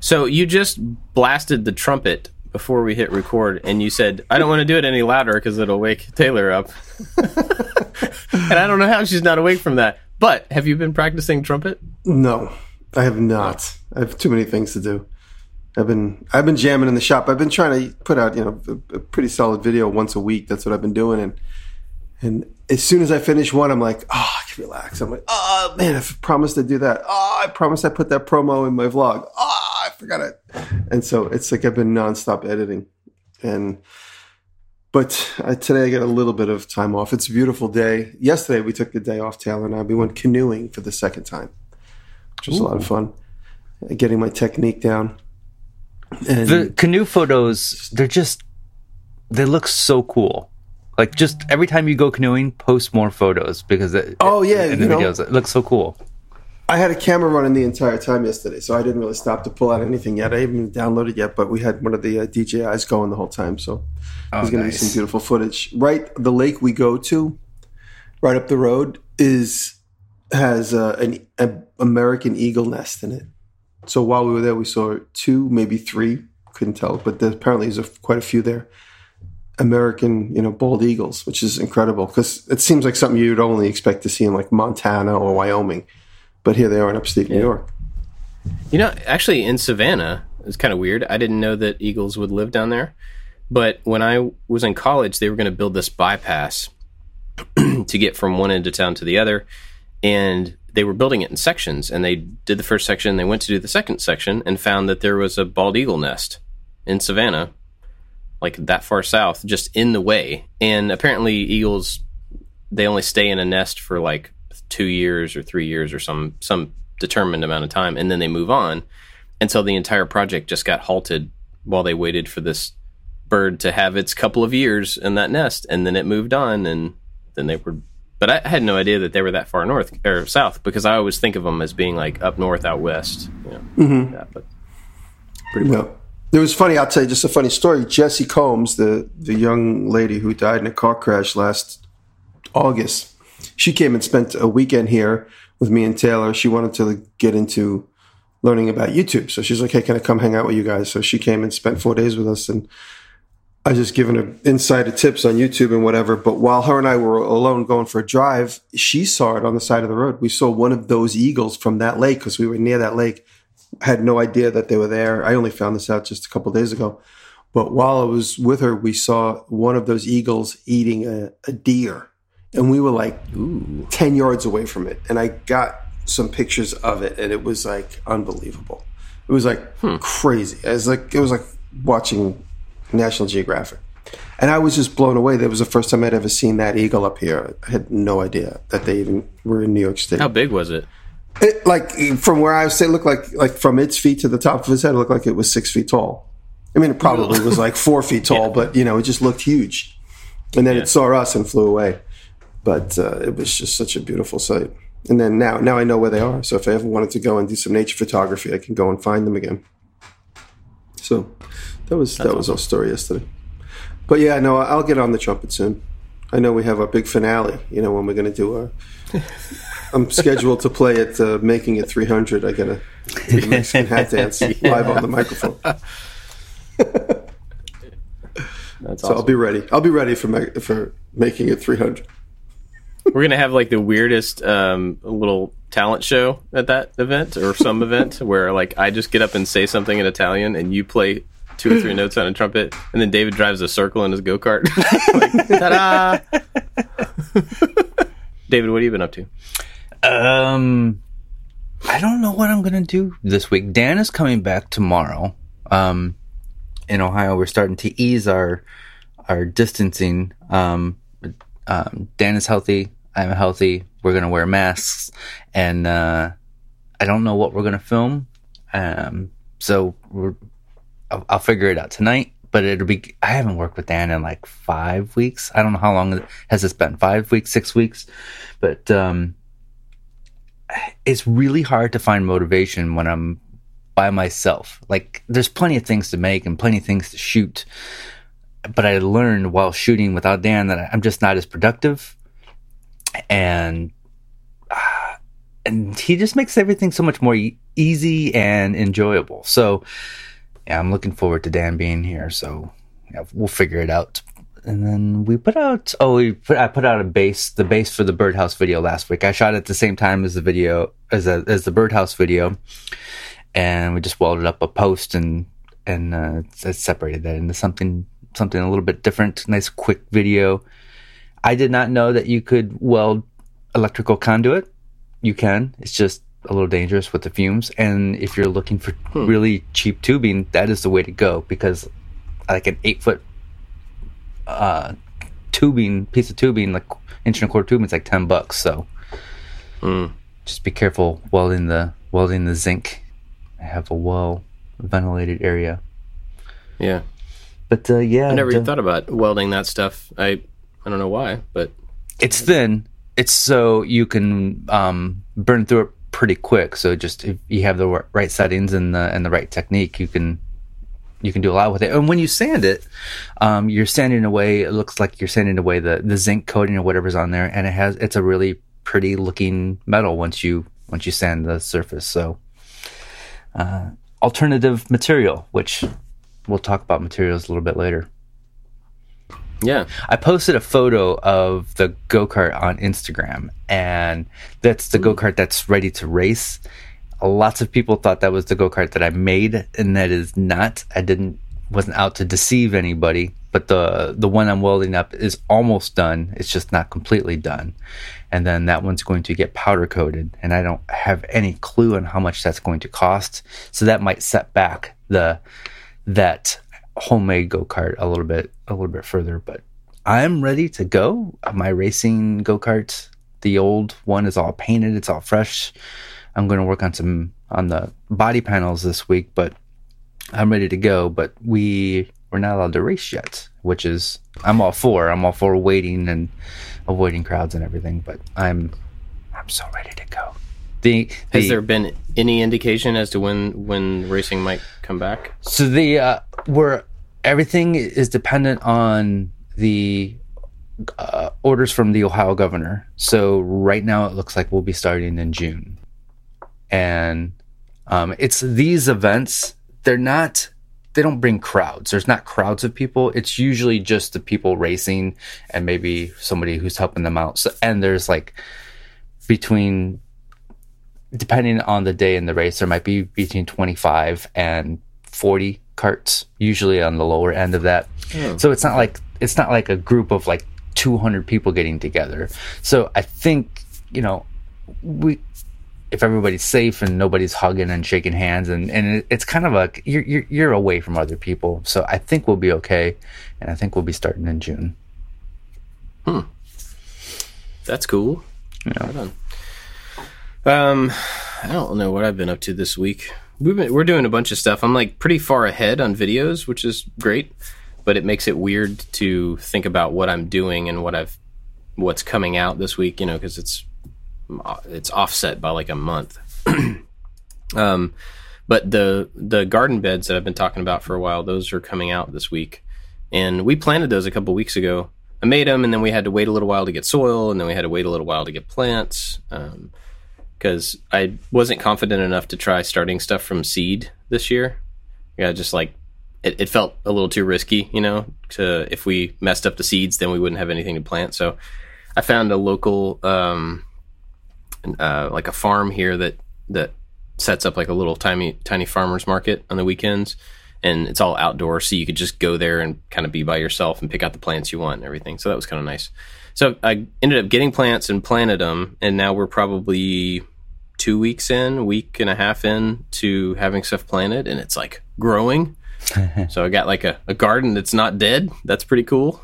So you just blasted the trumpet before we hit record, and you said, "I don't want to do it any louder because it'll wake Taylor up." and I don't know how she's not awake from that. But have you been practicing trumpet? No, I have not. I have too many things to do. I've been I've been jamming in the shop. I've been trying to put out you know a, a pretty solid video once a week. That's what I've been doing, and and as soon as I finish one, I'm like, oh, I relax. I'm like, oh man, I promised to do that. Oh, I promised I put that promo in my vlog. Oh, I forgot it. And so it's like I've been nonstop editing, and but I, today I get a little bit of time off. It's a beautiful day. Yesterday we took the day off. Taylor and I we went canoeing for the second time, which was Ooh. a lot of fun. Getting my technique down. And the canoe photos, they're just they look so cool. Like just every time you go canoeing, post more photos because it, oh yeah, in the videos know, it looks so cool. I had a camera running the entire time yesterday, so I didn't really stop to pull out anything yet. I haven't even downloaded yet, but we had one of the uh, DJI's going the whole time, so oh, there's going to be some beautiful footage. Right, the lake we go to, right up the road, is has uh, an a American eagle nest in it. So while we were there, we saw two, maybe three, couldn't tell, but there apparently there's a, quite a few there. American, you know, bald eagles, which is incredible because it seems like something you'd only expect to see in like Montana or Wyoming, but here they are in upstate yeah. New York. You know, actually, in Savannah, it's kind of weird. I didn't know that eagles would live down there, but when I was in college, they were going to build this bypass to get from one end of town to the other, and they were building it in sections. And they did the first section, they went to do the second section, and found that there was a bald eagle nest in Savannah like that far south, just in the way. And apparently, eagles they only stay in a nest for like two years or three years or some some determined amount of time, and then they move on. And so the entire project just got halted while they waited for this bird to have its couple of years in that nest, and then it moved on, and then they were. But I had no idea that they were that far north or south because I always think of them as being like up north, out west. You know, mm-hmm. yeah, but pretty well. It was funny. I'll tell you just a funny story. Jessie Combs, the the young lady who died in a car crash last August, she came and spent a weekend here with me and Taylor. She wanted to get into learning about YouTube, so she's like, "Hey, can I come hang out with you guys?" So she came and spent four days with us, and I just given her insider tips on YouTube and whatever. But while her and I were alone going for a drive, she saw it on the side of the road. We saw one of those eagles from that lake because we were near that lake had no idea that they were there. I only found this out just a couple days ago. But while I was with her, we saw one of those eagles eating a, a deer. And we were like Ooh. 10 yards away from it. And I got some pictures of it, and it was like unbelievable. It was like hmm. crazy. It was like it was like watching National Geographic. And I was just blown away. That was the first time I'd ever seen that eagle up here. I had no idea that they even were in New York State. How big was it? It, like from where I was sitting, looked like like from its feet to the top of his head, it looked like it was six feet tall. I mean, it probably was like four feet tall, yeah. but you know, it just looked huge. And then yeah. it saw us and flew away. But uh, it was just such a beautiful sight. And then now, now I know where they are. So if I ever wanted to go and do some nature photography, I can go and find them again. So that was That's that was awesome. our story yesterday. But yeah, no, I'll get on the trumpet soon. I know we have our big finale. You know when we're going to do our I'm scheduled to play at uh, Making It 300. I got a Mexican hat dance live on the microphone. That's so awesome. I'll be ready. I'll be ready for ma- for Making It 300. We're gonna have like the weirdest um, little talent show at that event or some event where like I just get up and say something in Italian and you play two or three notes on a trumpet, and then David drives a circle in his go kart. like, ta-da! David, what have you been up to? Um, I don't know what I'm gonna do this week. Dan is coming back tomorrow. Um, in Ohio, we're starting to ease our our distancing. Um, um, Dan is healthy. I'm healthy. We're gonna wear masks, and uh, I don't know what we're gonna film. Um, so we're, I'll, I'll figure it out tonight. But it'll be. I haven't worked with Dan in like five weeks. I don't know how long has this been. Five weeks, six weeks. But um, it's really hard to find motivation when I'm by myself. Like there's plenty of things to make and plenty of things to shoot. But I learned while shooting without Dan that I'm just not as productive. And and he just makes everything so much more e- easy and enjoyable. So yeah, I'm looking forward to Dan being here. So yeah, we'll figure it out. And then we put out oh we put I put out a base the base for the birdhouse video last week. I shot it at the same time as the video as a, as the birdhouse video, and we just welded up a post and and uh, separated that into something something a little bit different. Nice quick video. I did not know that you could weld electrical conduit. You can. It's just a little dangerous with the fumes. And if you're looking for hmm. really cheap tubing, that is the way to go because like an eight foot uh, tubing piece of tubing, like inch and a quarter tubing, it's like ten bucks. So hmm. just be careful welding the welding the zinc. I have a well ventilated area. Yeah. But uh, yeah, I never even thought about welding that stuff. I I don't know why, but it's thin. It's so you can um, burn through it pretty quick. So just if you have the right settings and the and the right technique, you can you can do a lot with it. And when you sand it, um, you're sanding away. It looks like you're sanding away the the zinc coating or whatever's on there, and it has it's a really pretty looking metal once you once you sand the surface. So uh, alternative material, which we'll talk about materials a little bit later. Yeah. I posted a photo of the go kart on Instagram, and that's the go kart that's ready to race. Lots of people thought that was the go kart that I made, and that is not. I didn't wasn't out to deceive anybody, but the the one I'm welding up is almost done. It's just not completely done, and then that one's going to get powder coated, and I don't have any clue on how much that's going to cost. So that might set back the that homemade go kart a little bit a little bit further, but I'm ready to go. My racing go kart, the old one is all painted, it's all fresh. I'm going to work on some on the body panels this week, but I'm ready to go. But we we're not allowed to race yet, which is I'm all for. I'm all for waiting and avoiding crowds and everything. But I'm I'm so ready to go. The, the has there been any indication as to when when racing might come back? So the uh, we're everything is dependent on the uh, orders from the Ohio governor. So right now it looks like we'll be starting in June, and um, it's these events. They're not. They don't bring crowds. There's not crowds of people. It's usually just the people racing and maybe somebody who's helping them out. So, and there's like between, depending on the day in the race, there might be between 25 and 40 carts, usually on the lower end of that. Oh. So it's not like it's not like a group of like 200 people getting together. So I think you know we if everybody's safe and nobody's hugging and shaking hands and and it, it's kind of a you're, you're you're away from other people. So I think we'll be okay, and I think we'll be starting in June. Hmm. That's cool. Yeah. Um, I don't know what I've been up to this week we've been, we're doing a bunch of stuff. I'm like pretty far ahead on videos, which is great, but it makes it weird to think about what I'm doing and what I've what's coming out this week. You know, because it's it's offset by like a month. um, but the the garden beds that I've been talking about for a while, those are coming out this week, and we planted those a couple weeks ago. I made them, and then we had to wait a little while to get soil, and then we had to wait a little while to get plants. Um, because I wasn't confident enough to try starting stuff from seed this year. Yeah, just like it, it, felt a little too risky, you know. To if we messed up the seeds, then we wouldn't have anything to plant. So I found a local, um, uh, like a farm here that that sets up like a little tiny tiny farmers market on the weekends, and it's all outdoor, so you could just go there and kind of be by yourself and pick out the plants you want and everything. So that was kind of nice. So I ended up getting plants and planted them, and now we're probably two weeks in, week and a half in to having stuff planted, and it's like growing. so I got like a, a garden that's not dead. That's pretty cool.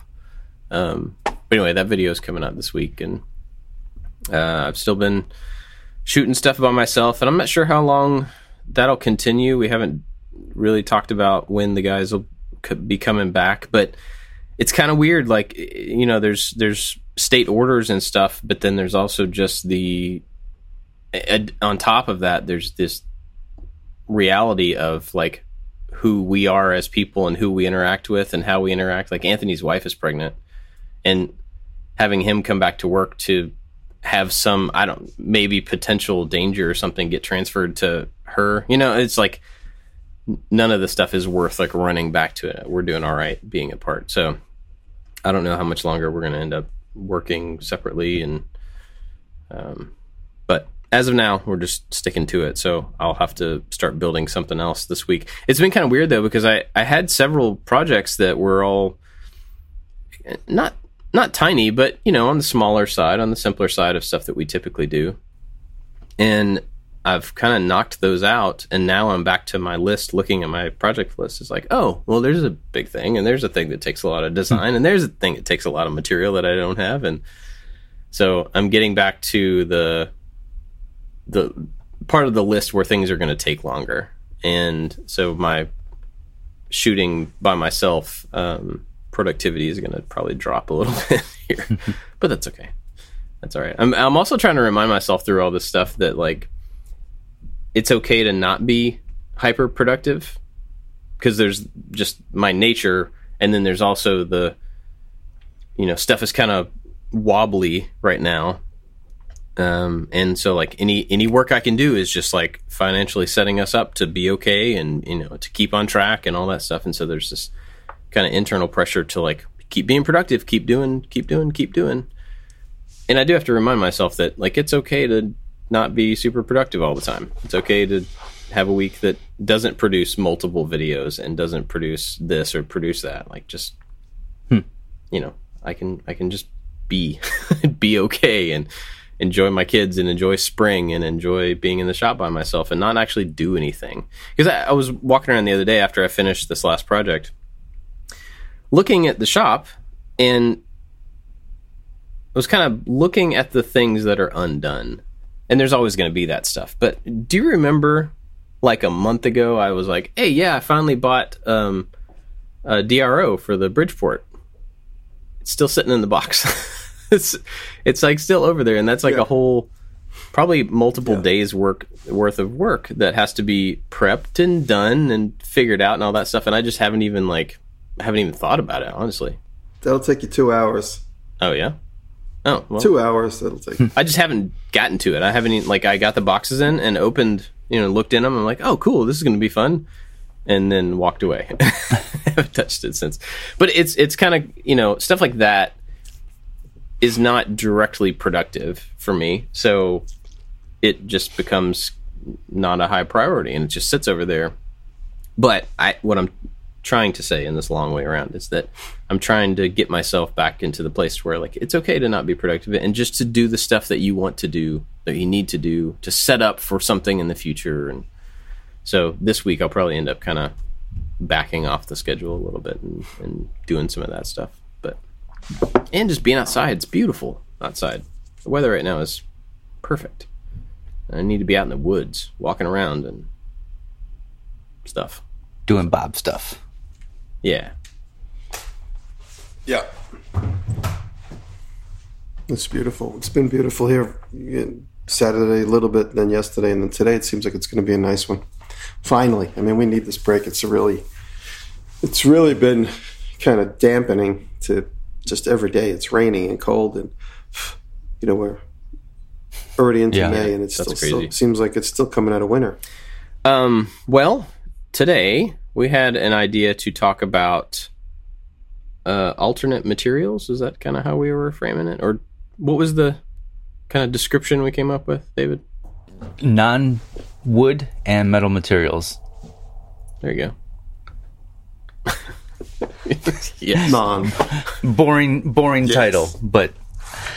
Um, but anyway, that video is coming out this week, and uh, I've still been shooting stuff by myself, and I'm not sure how long that'll continue. We haven't really talked about when the guys will be coming back, but it's kind of weird. Like you know, there's there's state orders and stuff, but then there's also just the on top of that, there's this reality of like who we are as people and who we interact with and how we interact. Like Anthony's wife is pregnant, and having him come back to work to have some I don't maybe potential danger or something get transferred to her. You know, it's like none of the stuff is worth like running back to it. We're doing all right being apart. So I don't know how much longer we're going to end up working separately and um but as of now we're just sticking to it so i'll have to start building something else this week it's been kind of weird though because i i had several projects that were all not not tiny but you know on the smaller side on the simpler side of stuff that we typically do. And i've kind of knocked those out and now i'm back to my list looking at my project list. It's like oh well there's a big thing and there's a thing that takes a lot of design and there's a thing that takes a lot of material that i don't have and so i'm getting back to the the part of the list where things are going to take longer. And so my shooting by myself um, productivity is going to probably drop a little bit here but that's okay. That's all right. I'm, I'm also trying to remind myself through all this stuff that like it's okay to not be hyper productive because there's just my nature and then there's also the you know stuff is kind of wobbly right now. Um, and so like any any work I can do is just like financially setting us up to be okay and you know to keep on track and all that stuff. And so there's this kind of internal pressure to like keep being productive, keep doing, keep doing, keep doing. And I do have to remind myself that like it's okay to not be super productive all the time. It's okay to have a week that doesn't produce multiple videos and doesn't produce this or produce that. Like just Hmm. you know, I can I can just be be okay and enjoy my kids and enjoy spring and enjoy being in the shop by myself and not actually do anything. Because I, I was walking around the other day after I finished this last project, looking at the shop and I was kind of looking at the things that are undone. And there's always going to be that stuff. But do you remember like a month ago I was like, "Hey, yeah, I finally bought um a DRO for the Bridgeport." It's still sitting in the box. it's it's like still over there and that's like Yeah. a whole probably multiple Yeah. days work worth of work that has to be prepped and done and figured out and all that stuff and I just haven't even like haven't even thought about it honestly. That'll take you two hours. Oh yeah. Oh, well. Two hours. That'll take. I just haven't gotten to it. I haven't even, like I got the boxes in and opened, you know, looked in them. I'm like, oh, cool, this is going to be fun, and then walked away. haven't touched it since. But it's it's kind of you know stuff like that is not directly productive for me, so it just becomes not a high priority, and it just sits over there. But I what I'm trying to say in this long way around is that I'm trying to get myself back into the place where like it's okay to not be productive and just to do the stuff that you want to do that you need to do to set up for something in the future. And so this week I'll probably end up kind of backing off the schedule a little bit and, and doing some of that stuff. But and just being outside it's beautiful outside. The weather right now is perfect. I need to be out in the woods walking around and stuff. Doing Bob stuff. Yeah Yeah. It's beautiful. It's been beautiful here. Saturday a little bit, then yesterday, and then today. It seems like it's going to be a nice one. Finally, I mean, we need this break. It's a really, it's really been kind of dampening to just every day. It's raining and cold, and you know we're already into Yeah. May, and it still, still seems like it's still coming out of winter. Um, well, today we had an idea to talk about uh, alternate materials. Is that kind of how we were framing it? Or what was the kind of description we came up with, David? Non wood and metal materials. There you go. yes. Non. Boring, boring Yes. title, but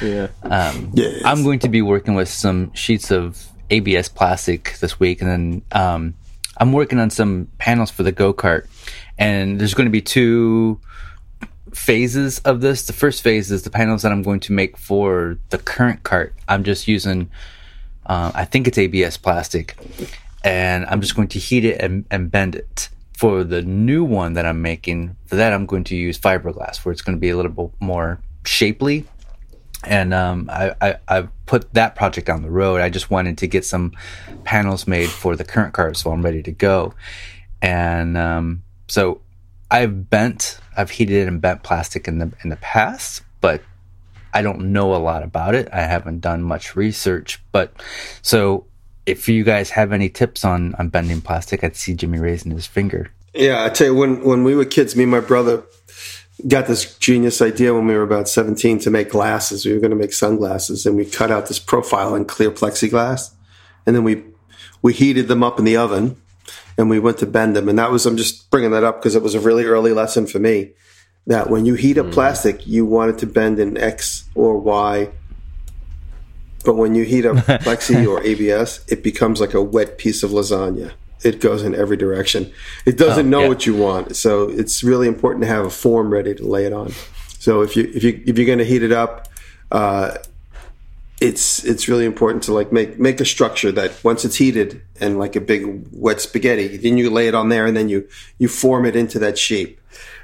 Yeah. um, Yes. I'm going to be working with some sheets of ABS plastic this week, and then um, I'm working on some panels for the go kart. And there's going to be two phases of this. The first phase is the panels that I'm going to make for the current cart. I'm just using, uh, I think it's ABS plastic, and I'm just going to heat it and, and bend it. For the new one that I'm making, for that I'm going to use fiberglass, where it's going to be a little bit more shapely and um, I, I, I put that project on the road. I just wanted to get some panels made for the current car, so I'm ready to go. And um, so I've bent, I've heated and bent plastic in the in the past, but I don't know a lot about it. I haven't done much research, but so if you guys have any tips on on bending plastic, I'd see Jimmy raising his finger. Yeah, I tell you, when when we were kids, me and my brother got this genius idea when we were about 17 to make glasses. We were going to make sunglasses, and we cut out this profile in clear plexiglass, and then we we heated them up in the oven, and we went to bend them. And that was I'm just bringing that up because it was a really early lesson for me that when you heat up mm. plastic, you want it to bend in X or Y. But when you heat up plexi or ABS, it becomes like a wet piece of lasagna it goes in every direction. It doesn't oh, know yeah. what you want, so it's really important to have a form ready to lay it on. So if you if you if you're going to heat it up, uh, it's it's really important to like make make a structure that once it's heated and like a big wet spaghetti, then you lay it on there and then you you form it into that shape,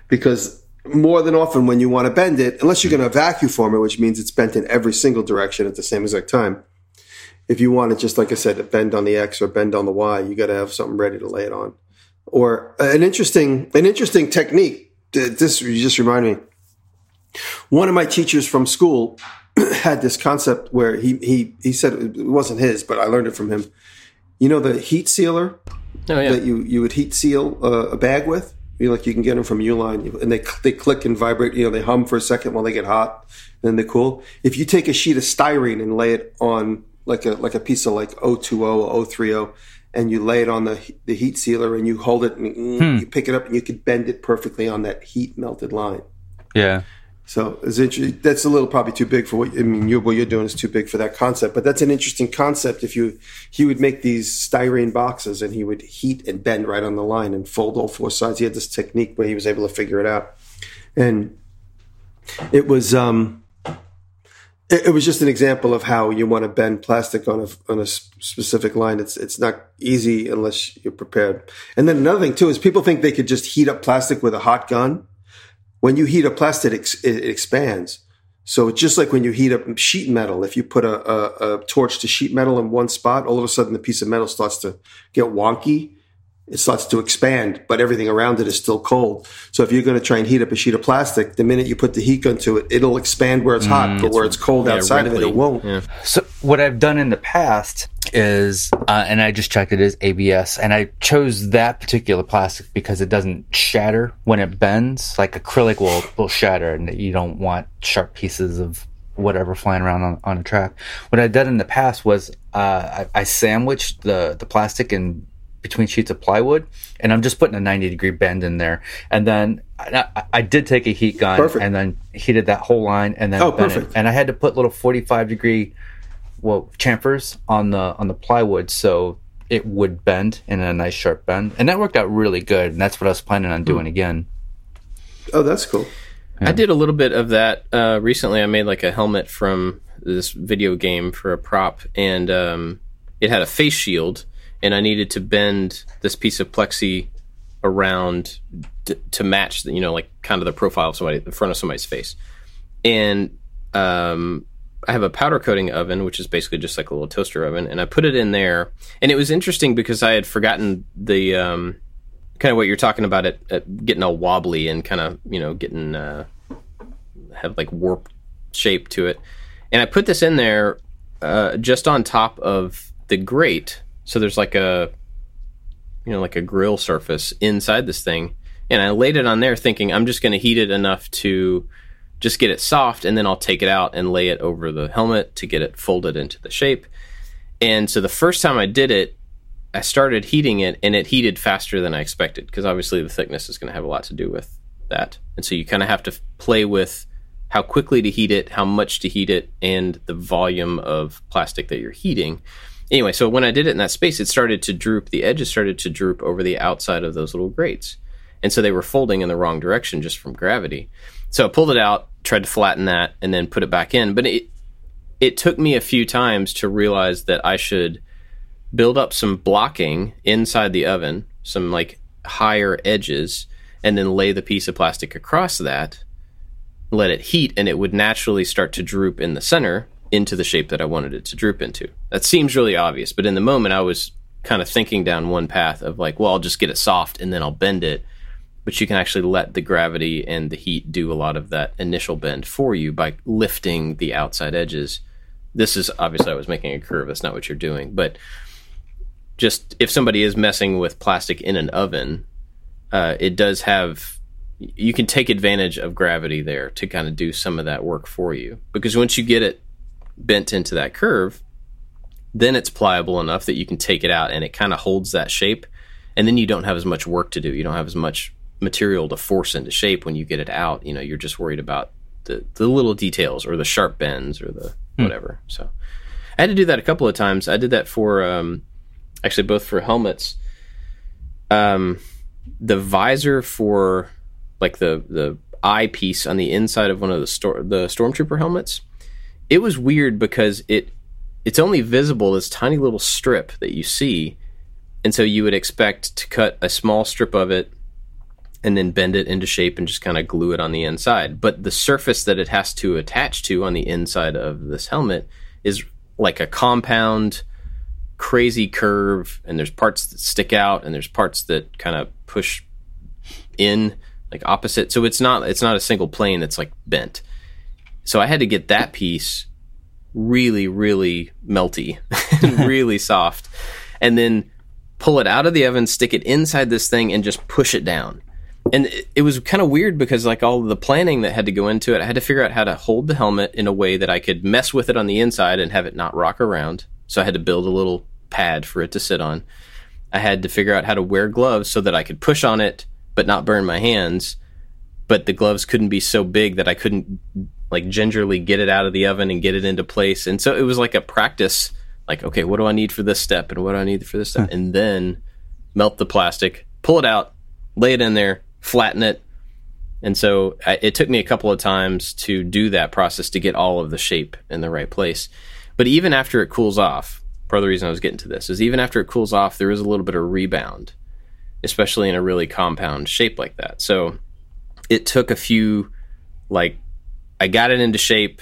because more than often when you want to bend it, unless you're going to vacuum form it, which means it's bent in every single direction at the same exact time if you want to just like I said, bend on the X or bend on the Y, you got to have something ready to lay it on. Or uh, an interesting an interesting technique. This you just remind me. One of my teachers from school had this concept where he he he said it wasn't his, but I learned it from him. You know the heat sealer oh, yeah. that you you would heat seal uh, a bag with. You know, like you can get them from Uline, and they they click and vibrate. You know, they hum for a second while they get hot, then they cool. If you take a sheet of styrene and lay it on like a like a piece of like 020 or 030 and you lay it on the the heat sealer and you hold it and hmm. you pick it up and you could bend it perfectly on that heat melted line. Yeah. So it's interesting. That's a little probably too big for what I mean. You, what you're doing is too big for that concept, but that's an interesting concept. If you he would make these styrene boxes and he would heat and bend right on the line and fold all four sides. He had this technique where he was able to figure it out, and it was um, it, it was just an example of how you want to bend plastic on a on a specific line. It's it's not easy unless you're prepared. And then another thing too is people think they could just heat up plastic with a hot gun. When you heat up plastic, it, expands. So it's just like when you heat up sheet metal. If you put a, a, a torch to sheet metal in one spot, all of a sudden the piece of metal starts to get wonky it starts to expand, but everything around it is still cold. So if you're going to try and heat up a sheet of plastic, the minute you put the heat gun to it, it'll expand where it's hot, mm, but where it's cold yeah, outside of it, it won't. Yeah. So what I've done in the past is, uh, and I just checked it is ABS, and I chose that particular plastic because it doesn't shatter when it bends. Like acrylic will will shatter, and you don't want sharp pieces of whatever flying around on, on a track. What I did in the past was uh, I, I sandwiched the the plastic in between sheets of plywood, and I'm just putting a 90 degree bend in there. And then I, I did take a heat gun perfect. and then heated that whole line, and then oh, perfect. It. And I had to put little 45 degree well chamfers on the on the plywood so it would bend in a nice sharp bend, and that worked out really good. And that's what I was planning on doing mm. again. Oh, that's cool. Yeah. I did a little bit of that uh, recently. I made like a helmet from this video game for a prop, and um, it had a face shield and I needed to bend this piece of plexi around to, to match, the, you know, like kind of the profile of somebody, the front of somebody's face. And um, I have a powder coating oven, which is basically just like a little toaster oven, and I put it in there. And it was interesting because I had forgotten the um, kind of what you're talking about it, it, getting all wobbly and kind of you know getting uh, have like warp shape to it. And I put this in there uh, just on top of the grate so there's like a, you know, like a grill surface inside this thing. And I laid it on there thinking I'm just going to heat it enough to just get it soft and then I'll take it out and lay it over the helmet to get it folded into the shape. And so the first time I did it, I started heating it and it heated faster than I expected because obviously the thickness is going to have a lot to do with that. And so you kind of have to play with how quickly to heat it, how much to heat it, and the volume of plastic that you're heating anyway, so when I did it in that space, it started to droop. The edges started to droop over the outside of those little grates. And so they were folding in the wrong direction just from gravity. So I pulled it out, tried to flatten that, and then put it back in. But it it took me a few times to realize that I should build up some blocking inside the oven, some like higher edges, and then lay the piece of plastic across that, let it heat, and it would naturally start to droop in the center into the shape that I wanted it to droop into. That seems really obvious, but in the moment I was kind of thinking down one path of like, well, I'll just get it soft and then I'll bend it. but you can actually let the gravity and the heat do a lot of that initial bend for you by lifting the outside edges. This is obviously I was making a curve. That's not what you're doing, but just if somebody is messing with plastic in an oven, uh, it does have you can take advantage of gravity there to kind of do some of that work for you because once you get it bent into that curve then it's pliable enough that you can take it out and it kind of holds that shape. And then you don't have as much work to do. You don't have as much material to force into shape when you get it out. You know you're just worried about the, the little details or the sharp bends or the whatever. So i had to do that a couple of times. I did that for um, actually both for helmets. Um, the visor for like the the eyepiece on the inside of one of the stor- the stormtrooper helmets it was weird because it it's only visible this tiny little strip that you see and so you would expect to cut a small strip of it and then bend it into shape and just kind of glue it on the inside. But the surface that it has to attach to on the inside of this helmet is like a compound crazy curve and there's parts that stick out and there's parts that kind of push in like opposite. So it's not it's not a single plane that's like bent so i had to get that piece really really melty and really soft and then pull it out of the oven stick it inside this thing and just push it down. And it, it was kind of weird because like all the planning that had to go into it i had to figure out how to hold the helmet in a way that i could mess with it on the inside and have it not rock around. So i had to build a little pad for it to sit on. I had to figure out how to wear gloves so that i could push on it but not burn my hands but the gloves couldn't be so big that i couldn't like gingerly get it out of the oven and get it into place. And so it was like a practice like okay what do i need for this step and what do i need for this step? Hmm. And then melt the plastic pull it out lay it in there flatten it. And so I, it took me a couple of times to do that process to get all of the shape in the right place. But even after it cools off part of the reason i was getting to this is even after it cools off there is a little bit of rebound especially in a really compound shape like that. So it took a few like I got it into shape.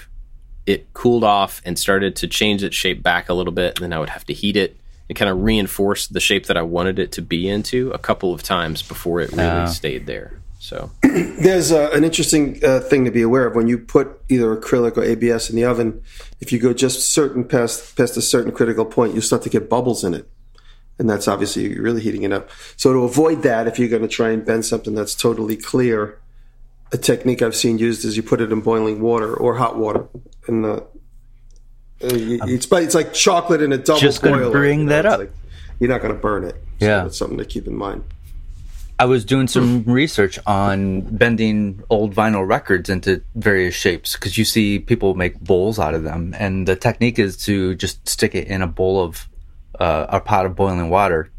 It cooled off and started to change its shape back a little bit. And then I would have to heat it and kind of reinforce the shape that I wanted it to be into a couple of times before it really stayed there. So There's uh, an interesting uh, thing to be aware of when you put either acrylic or ABS in the oven. If you go just certain past past a certain critical point, you start to get bubbles in it, and that's obviously you're really heating it up. So to avoid that, if you're going to try and bend something that's totally clear, a technique I've seen used is you put it in boiling water or hot water, and uh, you- it's it's like chocolate in a double Just gonna boiler, bring you know, that up. Like, you're not going to burn it. So Yeah. that's something to keep in mind. I was doing some research on bending old vinyl records into various shapes because you see people make bowls out of them, and the technique is to just stick it in a bowl of uh, a pot of boiling water,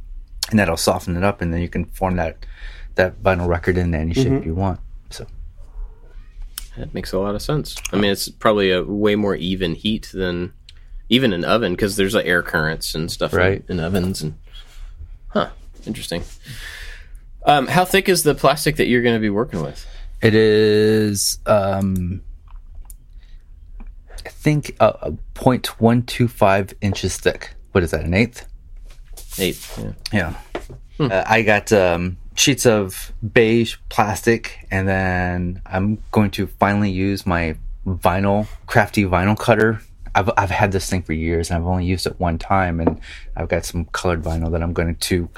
and that'll soften it up, and then you can form that that vinyl record in any shape you want. That makes a lot of sense. I mean, it's probably a way more even heat than even an oven because there's like air currents and stuff Right. in, ovens and huh, interesting. Um, how thick is the plastic that you're going to be working with? it is, um, I think, a, a 0.125 inches thick. What is that? An eighth? Eighth. Yeah. Yeah. Uh, I got um, sheets of beige plastic, and then I'm going to finally use my vinyl, crafty vinyl cutter. I've, I've had this thing for years, and I've only used it one time, and I've got some colored vinyl that I'm going to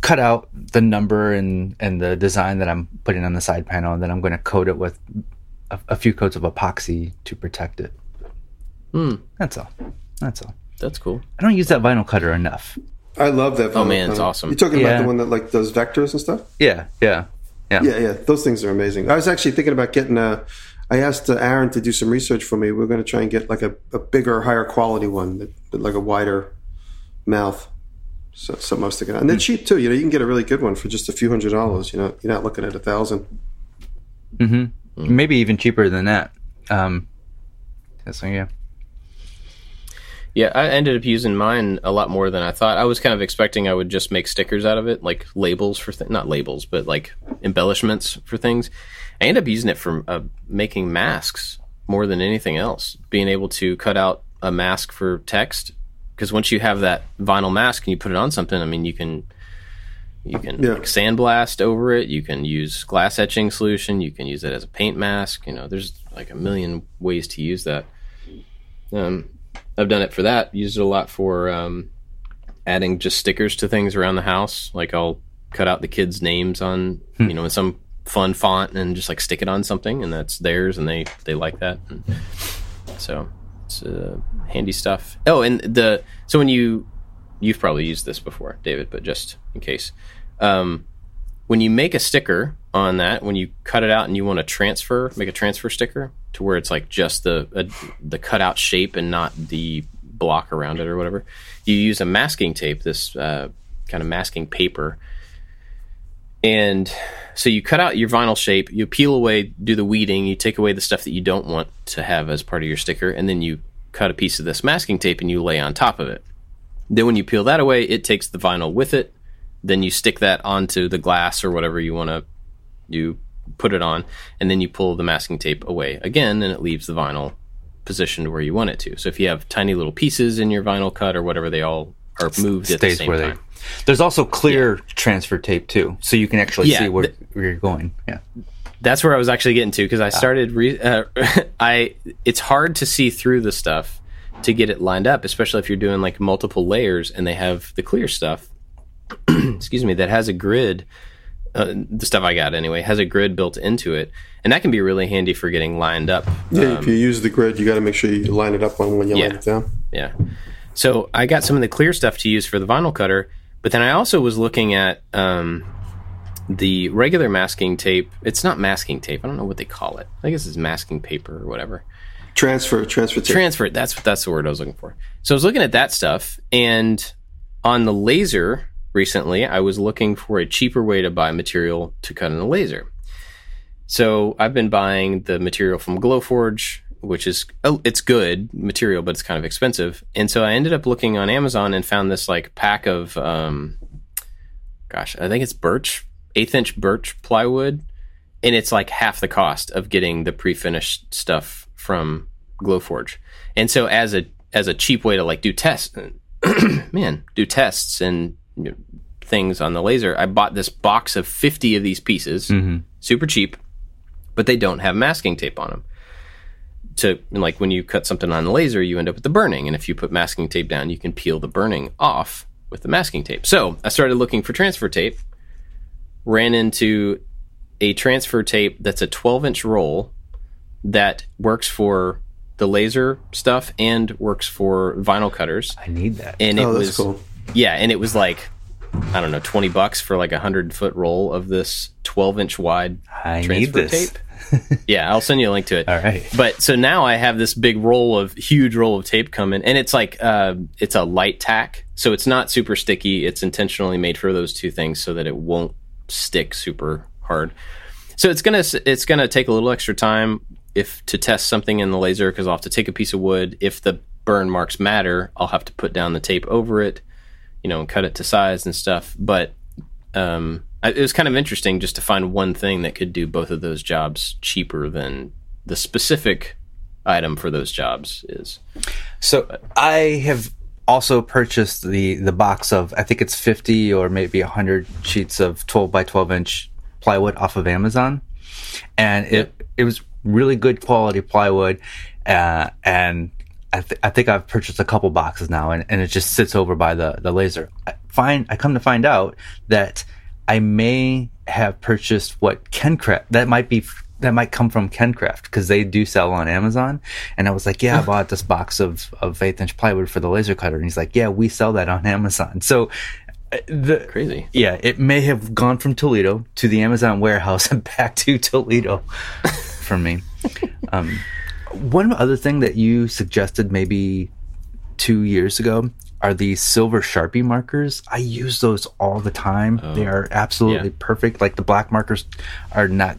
cut out the number and, and the design that I'm putting on the side panel, and then I'm going to coat it with a, a few coats of epoxy to protect it. Hmm. That's all. That's all. That's cool. I don't use that vinyl cutter enough. I love that. Oh, man, it's vinyl. awesome. You're talking about the one that like does vectors and stuff. Yeah, yeah, yeah. Yeah, yeah, those things are amazing. I was actually thinking about getting a. I asked uh, Aaron to do some research for me. We're going to try and get like a, a bigger, higher quality one, that, that like a wider mouth. So something I was thinking, and they're cheap too. You know, you can get a really good one for just a few hundred dollars. You know, you're not looking at a thousand. Hmm. maybe even cheaper than that. Um, so yeah, Yeah, I ended up using mine a lot more than I thought. I was kind of expecting I would just make stickers out of it, like labels for th- not labels, but like embellishments for things. I ended up using it for uh, making masks more than anything else. Being able to cut out a mask for text, because once you have that vinyl mask and you put it on something, I mean, you can You can Yeah. like, sandblast over it. You can use glass etching solution. You can use it as a paint mask. You know, there's like a million ways to use that. Um, I've done it for that. Used it a lot for um, adding just stickers to things around the house. Like I'll cut out the kids' names on, you know, in some fun font and just like stick it on something, and that's theirs, and they they like that. And so it's uh, handy stuff. Oh, and the so when you you've probably used this before, David, but just in case, um, when you make a sticker on that, when you cut it out and you want to transfer, make a transfer sticker to where it's like just the the cutout shape and not the block around it or whatever, you use a masking tape, this uh, kind of masking paper. And so you cut out your vinyl shape, you peel away, do the weeding, you take away the stuff that you don't want to have as part of your sticker, and then you cut a piece of this masking tape and you lay on top of it. Then when you peel that away, it takes the vinyl with it. Then you stick that onto the glass or whatever you want to you put it on, and then you pull the masking tape away again, and it leaves the vinyl positioned where you want it to. So if you have tiny little pieces in your vinyl cut or whatever, they all are moved at the Stays same where time. they. There's also clear transfer tape too, so you can actually Yeah, see where, th- where you're going. Yeah. That's where I was actually getting to because I started. Re- uh, I it's hard to see through the stuff to get it lined up, especially if you're doing like multiple layers and they have the clear stuff. excuse me, that has a grid. Uh, the stuff I got anyway has a grid built into it, and that can be really handy for getting lined up. Yeah, if you use the grid, you got to make sure you line it up on when you Yeah. line it down. Yeah. So I got some of the clear stuff to use for the vinyl cutter, but then I also was looking at um, the regular masking tape. It's not masking tape. I don't know what they call it. I guess it's masking paper or whatever. Transfer, transfer tape. Transfer. That's that's the word I was looking for. So I was looking at that stuff, and on the laser recently, I was looking for a cheaper way to buy material to cut in a laser. So I've been buying the material from Glowforge, which is oh, it's good material, but it's kind of expensive. And so I ended up looking on Amazon and found this like pack of, um, gosh, I think it's birch, eighth inch birch plywood, and it's like half the cost of getting the pre-finished stuff from Glowforge. And so as a as a cheap way to like do tests, man, do tests and you know, things on the laser, I bought this box of fifty of these pieces, mm-hmm. super cheap, but they don't have masking tape on them. To like when you cut something on the laser, you end up with the burning, and if you put masking tape down, you can peel the burning off with the masking tape. So I started looking for transfer tape, ran into a transfer tape that's a 12 inch roll that works for the laser stuff and works for vinyl cutters. I need that. And it Oh, that's was cool. Yeah, and it was like I don't know, 20 bucks for like a 100 foot roll of this 12 inch wide I transfer tape. yeah, I'll send you a link to it. All right. But so now I have this big roll of huge roll of tape coming, and it's like uh, it's a light tack, so it's not super sticky. It's intentionally made for those two things so that it won't stick super hard. So it's gonna it's gonna take a little extra time if to test something in the laser because I'll have to take a piece of wood. If the burn marks matter, I'll have to put down the tape over it, you know, and cut it to size and stuff. But um, I- it was kind of interesting just to find one thing that could do both of those jobs cheaper than the specific item for those jobs is. So I have also purchased the the box of I think it's 50 or maybe 100 sheets of 12 by 12 inch plywood off of Amazon, and it it was really good quality plywood, uh, and I, th- I think I've purchased a couple boxes now, and, and it just sits over by the the laser. I find I come to find out that I may have purchased what Kencraft that might be that might come from Kencraft because they do sell on Amazon. And I was like, yeah, I bought this box of of eighth inch plywood for the laser cutter, and he's like, yeah, we sell that on Amazon. So uh, the Crazy. yeah, it may have gone from Toledo to the Amazon warehouse and back to Toledo for me. Um, one other thing that you suggested maybe two years ago are these silver Sharpie markers. I use those all the time. Oh. they are absolutely Yeah. perfect. Like the black markers are not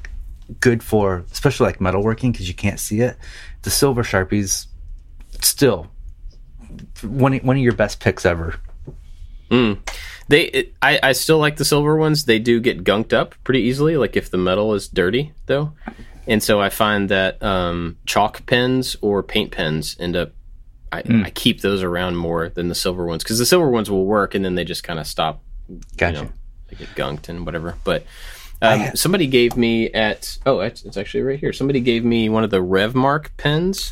good for, especially like metalworking because you can't see it. The silver Sharpies, still one of- one of your best picks ever. Hmm. They, it, I, I still like the silver ones. They do get gunked up pretty easily. Like if the metal is dirty, though, and so I find that um, chalk pens or paint pens end up. I, I keep those around more than the silver ones because the silver ones will work and then they just kind of stop. Gotcha. You know, they get gunked and whatever. But um, ha- somebody gave me at oh, it's, it's actually right here. Somebody gave me one of the Revmark pens,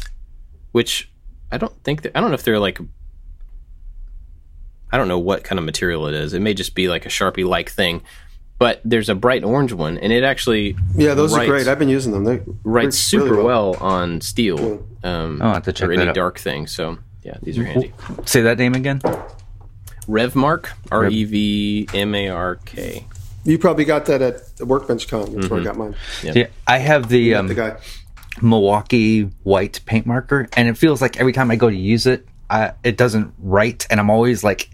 which I don't think that I don't know if they're like I don't know what kind of material it is. It may just be like a Sharpie like thing. But there's a bright orange one, and it actually Yeah, those writes- are great. I've been using them. They writes really super well. on steel um, I'll have to check or any that out. dark thing. So yeah, these are handy. Say that name again. Revmark, R E V M A R K. You probably got that at the Workbench Con. That's where I got mine. Yeah, I have the um, the guy. Milwaukee white paint marker, and it feels like every time I go to use it, I, it doesn't write, and I'm always like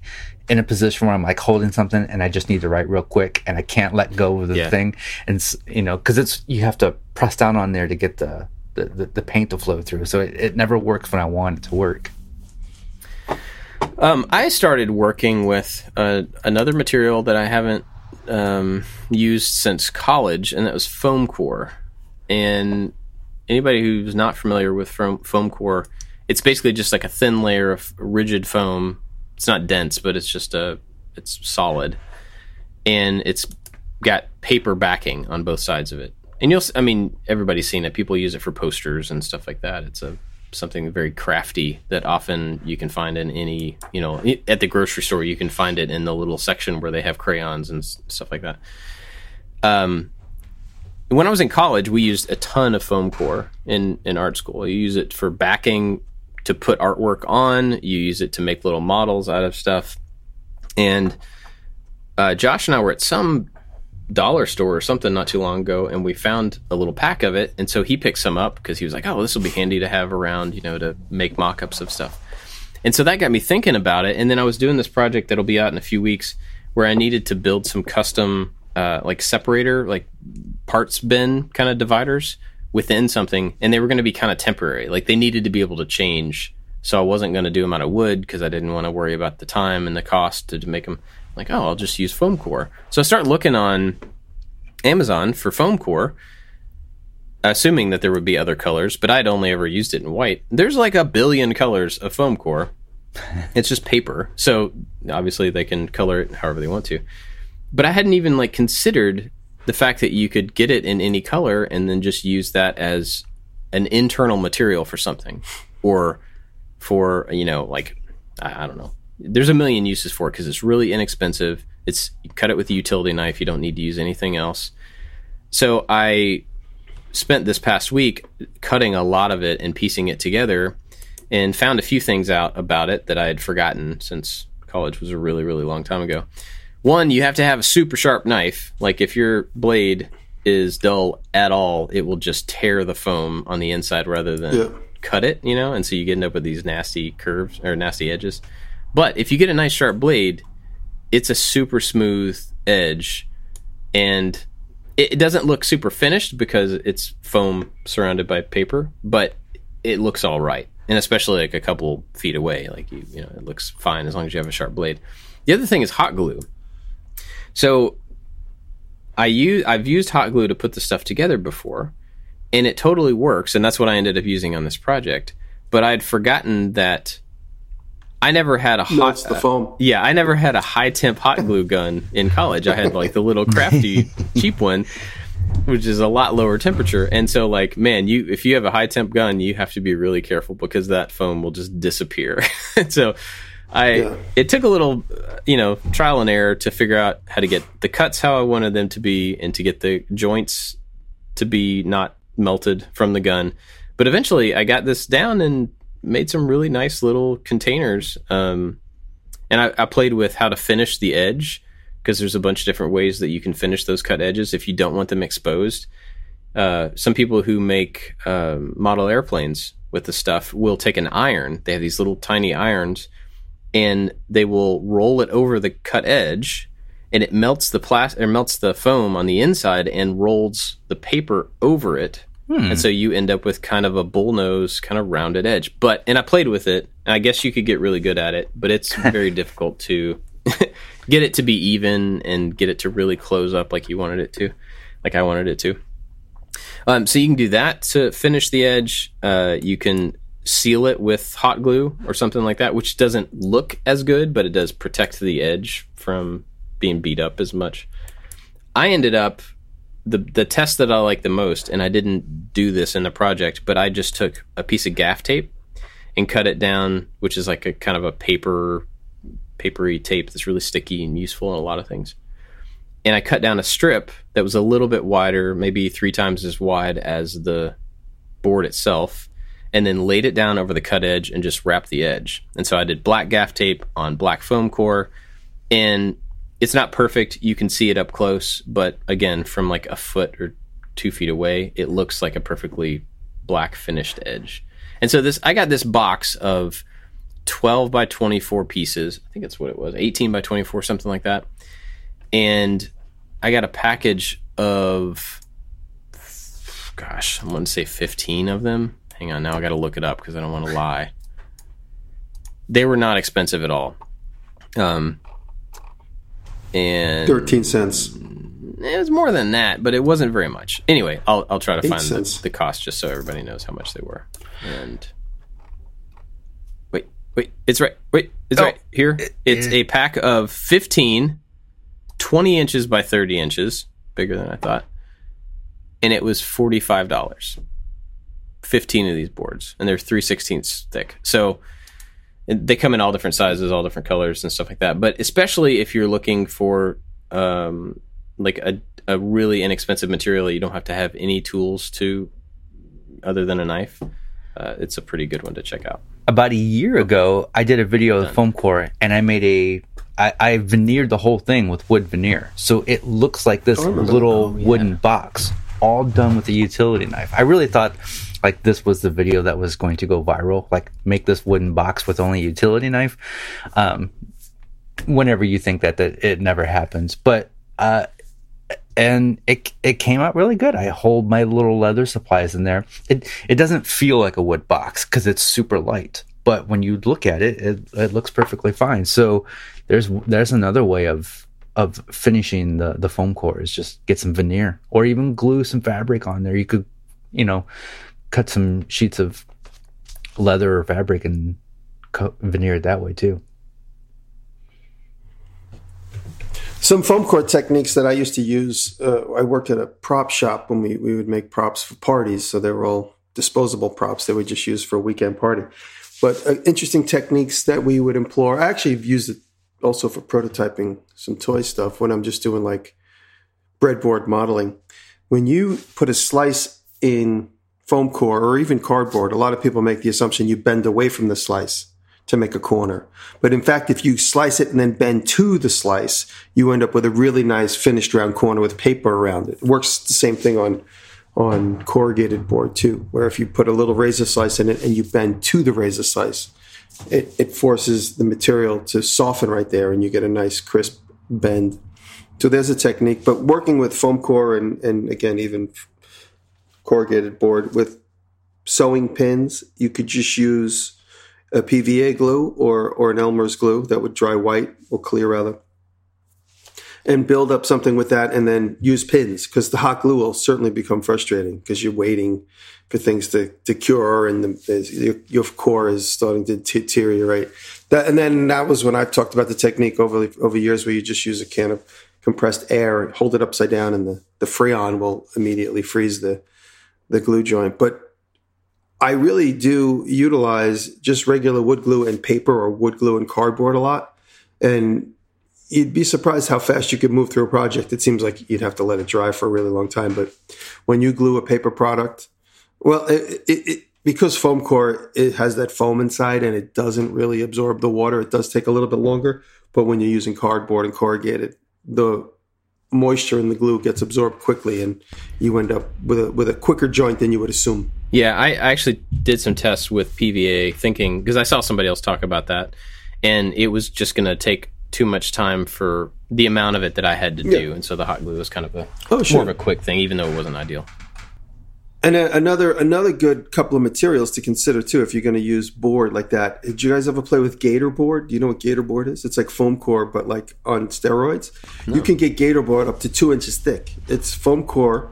in a position where I'm like holding something, and I just need to write real quick, and I can't let go of the Yeah. thing, and you know, because it's you have to press down on there to get the the, the, the paint to flow through, so it, it never works when I want it to work. Um, I started working with uh, another material that I haven't um, used since college, and that was foam core. And anybody who's not familiar with foam, foam core, it's basically just like a thin layer of rigid foam. It's not dense, but it's just a it's solid, and it's got paper backing on both sides of it. And you'll, I mean, everybody's seen it. People use it for posters and stuff like that. It's a something very crafty that often you can find in any, you know, at the grocery store. You can find it in the little section where they have crayons and stuff like that. Um, when I was in college, we used a ton of foam core in in art school. You use it for backing to put artwork on. You use it to make little models out of stuff. And uh, Josh and I were at some dollar store or something not too long ago, and we found a little pack of it. And so he picked some up because he was like, "Oh, this will be handy to have around, you know, to make mock-ups of stuff." And so that got me thinking about it. And then I was doing this project that'll be out in a few weeks, where I needed to build some custom, uh, like separator, like parts bin kind of dividers within something, and they were going to be kind of temporary. Like they needed to be able to change. So I wasn't going to do them out of wood because I didn't want to worry about the time and the cost to, to make them. Like, oh, I'll just use foam core. So I start looking on Amazon for foam core, assuming that there would be other colors, but I'd only ever used it in white. There's like a billion colors of foam core. It's just paper, so obviously they can color it however they want to. But I hadn't even like considered the fact that you could get it in any color and then just use that as an internal material for something, or for you know like I, I don't know. There's a million uses for it because it's really inexpensive. It's you cut it with a utility knife. You don't need to use anything else. So I spent this past week cutting a lot of it and piecing it together and found a few things out about it that I had forgotten since college was a really, really long time ago. One, you have to have a super sharp knife. Like if your blade is dull at all, it will just tear the foam on the inside rather than Yeah. cut it, you know, and so you end up with these nasty curves or nasty edges. But if you get a nice sharp blade, it's a super smooth edge and it, doesn't look super finished because it's foam surrounded by paper, but it looks all right. And especially like a couple feet away, like you, you know, it looks fine as long as you have a sharp blade. The other thing is hot glue. So I use I've used hot glue to put the stuff together before, and it totally works, and that's what I ended up using on this project. But I'd forgotten that I never had a No, hot it's the foam. Uh, yeah, I never had a high temp hot glue gun in college. I had like the little crafty cheap one, which is a lot lower temperature. And so like, man, you if you have a high temp gun, you have to be really careful because that foam will just disappear. so I Yeah. it took a little uh, you know, trial and error to figure out how to get the cuts how I wanted them to be and to get the joints to be not melted from the gun. But eventually I got this down and made some really nice little containers. Um, and I, I played with how to finish the edge because there's a bunch of different ways that you can finish those cut edges if you don't want them exposed. Uh, some people who make um, model airplanes with the stuff will take an iron. They have these little tiny irons, and they will roll it over the cut edge, and it melts the plastic or melts the foam on the inside and rolls the paper over it. And so you end up with kind of a bullnose, kind of rounded edge. But and I played with it, and I guess you could get really good at it, but it's very difficult to get it to be even and get it to really close up like you wanted it to, like I wanted it to. Um, so you can do that to finish the edge. Uh, you can seal it with hot glue or something like that, which doesn't look as good, but it does protect the edge from being beat up as much. I ended up the the test that I like the most, and I didn't do this in the project, but I just took a piece of gaff tape and cut it down, which is like a kind of a paper papery tape that's really sticky and useful in a lot of things. And I cut down a strip that was a little bit wider, maybe three times as wide as the board itself, and then laid it down over the cut edge and just wrapped the edge. And so I did black gaff tape on black foam core, and it's not perfect. You can see it up close, but again, from like a foot or two feet away, it looks like a perfectly black finished edge. And so this, I got this box of 12 by 24 pieces. I think that's what it was, 18 by 24, something like that. And I got a package of, gosh, I'm going to say 15 of them. Hang on, now I got to look it up because I don't want to lie. They were not expensive at all. Um, and 13 cents. it was more than that, but it wasn't very much. Anyway, I'll I'll try to Eight find the, the cost just so everybody knows how much they were. And wait, wait, it's right. Wait, it's Oh, right here. It's it- a pack of 15, 20 inches by 30 inches, bigger than I thought. And it was $45. 15 of these boards, and they're 3 16ths thick. So they come in all different sizes, all different colors, and stuff like that. But especially if you're looking for um, like a, a really inexpensive material, you don't have to have any tools to other than a knife. Uh, it's a pretty good one to check out. About a year ago, I did a video of the foam core, and I made a. I, I veneered the whole thing with wood veneer, so it looks like this remember. little wooden box, all done with a utility knife. I really thought, like, this was the video that was going to go viral. Like, make this wooden box with only a utility knife. Um, whenever you think that, that it never happens, but uh, and it it came out really good. I hold my little leather supplies in there. It it doesn't feel like a wood box because it's super light, but when you look at it, it it looks perfectly fine. So there's there's another way of of finishing the the foam core is just get some veneer or even glue some fabric on there. You could you know cut some sheets of leather or fabric and co- veneer it that way too. Some foam core techniques that I used to use. Uh, I worked at a prop shop when we, we would make props for parties, so they were all disposable props that we just use for a weekend party. But uh, interesting techniques that we would employ. I actually have used it also for prototyping some toy stuff when I'm just doing like breadboard modeling. When you put a slice in foam core or even cardboard, a lot of people make the assumption you bend away from the slice to make a corner. But in fact, if you slice it and then bend to the slice, you end up with a really nice finished round corner with paper around it. It works the same thing on on corrugated board too, where if you put a little razor slice in it and you bend to the razor slice, it, it forces the material to soften right there and you get a nice crisp bend. So there's a technique. But working with foam core and, and again, even corrugated board with sewing pins, you could just use a PVA glue or, or an Elmer's glue that would dry white or clear rather and build up something with that and then use pins because the hot glue will certainly become frustrating because you're waiting for things to, to cure and the, your, your core is starting to deteriorate. That, and then that was when I talked about the technique over, over years where you just use a can of compressed air and hold it upside down and the, the freon will immediately freeze the, the glue joint. But I really do utilize just regular wood glue and paper or wood glue and cardboard a lot. And you'd be surprised how fast you could move through a project. It seems like you'd have to let it dry for a really long time. But when you glue a paper product, well, it, it, it, because foam core, it has that foam inside and it doesn't really absorb the water. It does take a little bit longer. But when you're using cardboard and corrugated, the moisture in the glue gets absorbed quickly and you end up with a, with a quicker joint than you would assume. Yeah, I I actually did some tests with PVA, thinking because I saw somebody else talk about that, and it was just going to take too much time for the amount of it that I had to do, and so the hot glue was kind of a Oh, sure. more of a quick thing, even though it wasn't ideal. And a, another another good couple of materials to consider too if you're going to use board like that. Did you guys ever play with Gator board? Do you know what Gator board is? It's like foam core, but like on steroids. You can get Gator board up to two inches thick. It's foam core.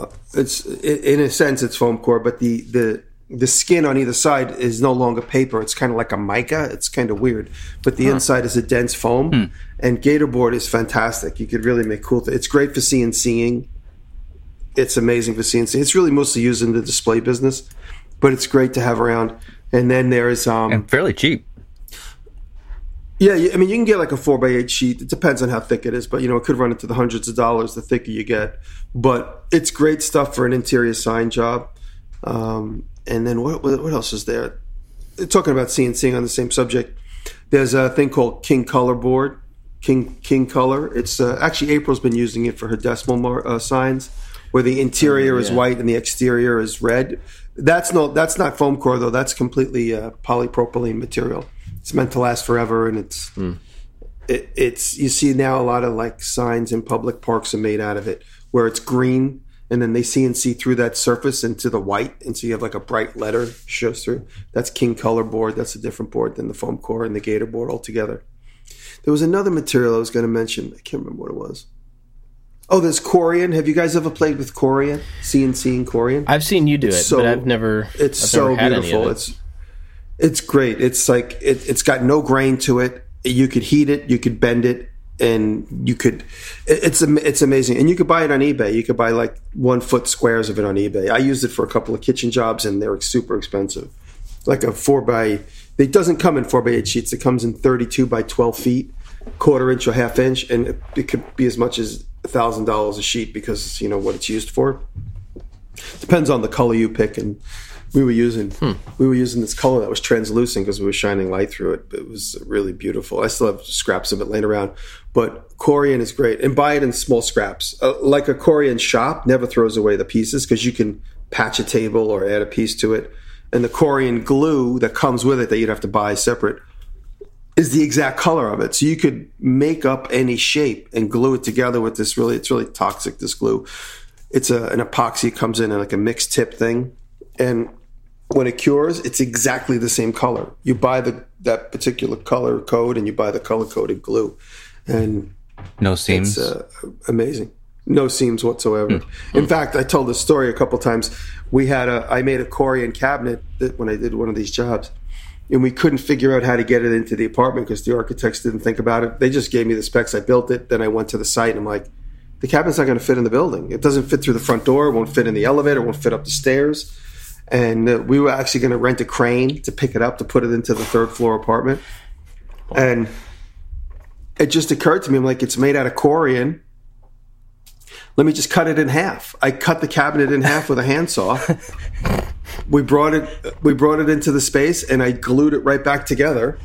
Uh, It's in a sense it's foam core, but the the the skin on either side is no longer paper. It's kind of like a mica. It's kind of weird, but the inside is a dense foam. And Gator board is fantastic. You could really make cool. Th- it's great for CNCing. It's amazing for CNC. It's really mostly used in the display business, but it's great to have around. And then there's um, and fairly cheap. yeah, I mean, you can get like a four by eight sheet. It depends on how thick it is, but you know, it could run into the hundreds of dollars the thicker you get. But it's great stuff for an interior sign job. Um, and then what, what what else is there? Talking about CNC on the same subject, there's a thing called King Color Board, King King Color. It's uh, actually April's been using it for her decimal mar- uh, signs, where the interior is yeah. white and the exterior is red. That's no, that's not foam core though. That's completely uh, polypropylene material. It's meant to last forever, and it's it, it's you see now a lot of like signs in public parks are made out of it, where it's green and then they CNC through that surface into the white, and so you have like a bright letter shows through. That's King Color board. That's a different board than the foam core and the Gator board altogether. There was another material I was going to mention. I can't remember what it was. Oh, there's Corian. Have you guys ever played with Corian? CNC and Corian? I've seen you do it, so- but I've never. It's I've so never beautiful. it. It's it's great. It's like it, it's got no grain to it. You could heat it, you could bend it, and you could. it- It's it's amazing, and you could buy it on eBay. You could buy like one foot squares of it on eBay. I used it for a couple of kitchen jobs, and they're super expensive. Like a four by. It doesn't come in four by eight sheets. It comes in thirty two by twelve feet, quarter inch or half inch, and it, it could be as much as thousand dollars a sheet because you know what it's used for. Depends on the color you pick and we were using we were using this color that was translucent because we were shining light through it. It was really beautiful. I still have scraps of it laying around but corian is great and buy it in small scraps. Uh, like a corian shop never throws away the pieces because you can patch a table or add a piece to it and the corian glue that comes with it that you'd have to buy separate is the exact color of it. So you could make up any shape and glue it together with this really, it's really toxic, this glue. It's a, an epoxy comes in like a mixed tip thing. And when it cures, it's exactly the same color. You buy the, that particular color code and you buy the color coded glue. And No seams. it's uh, amazing. No seams whatsoever. In fact, I told this story a couple times. We had a, I made a Corian cabinet that when I did one of these jobs, and we couldn't figure out how to get it into the apartment because the architects didn't think about it. They just gave me the specs. I built it. Then I went to the site and I'm like, the cabinet's not going to fit in the building. It doesn't fit through the front door. It won't fit in the elevator. It won't fit up the stairs. And uh, we were actually going to rent a crane to pick it up to put it into the third floor apartment. And it just occurred to me, I'm like, it's made out of Corian. Let me just cut it in half. I cut the cabinet in half with a handsaw. we brought it we brought it into the space and I glued it right back together.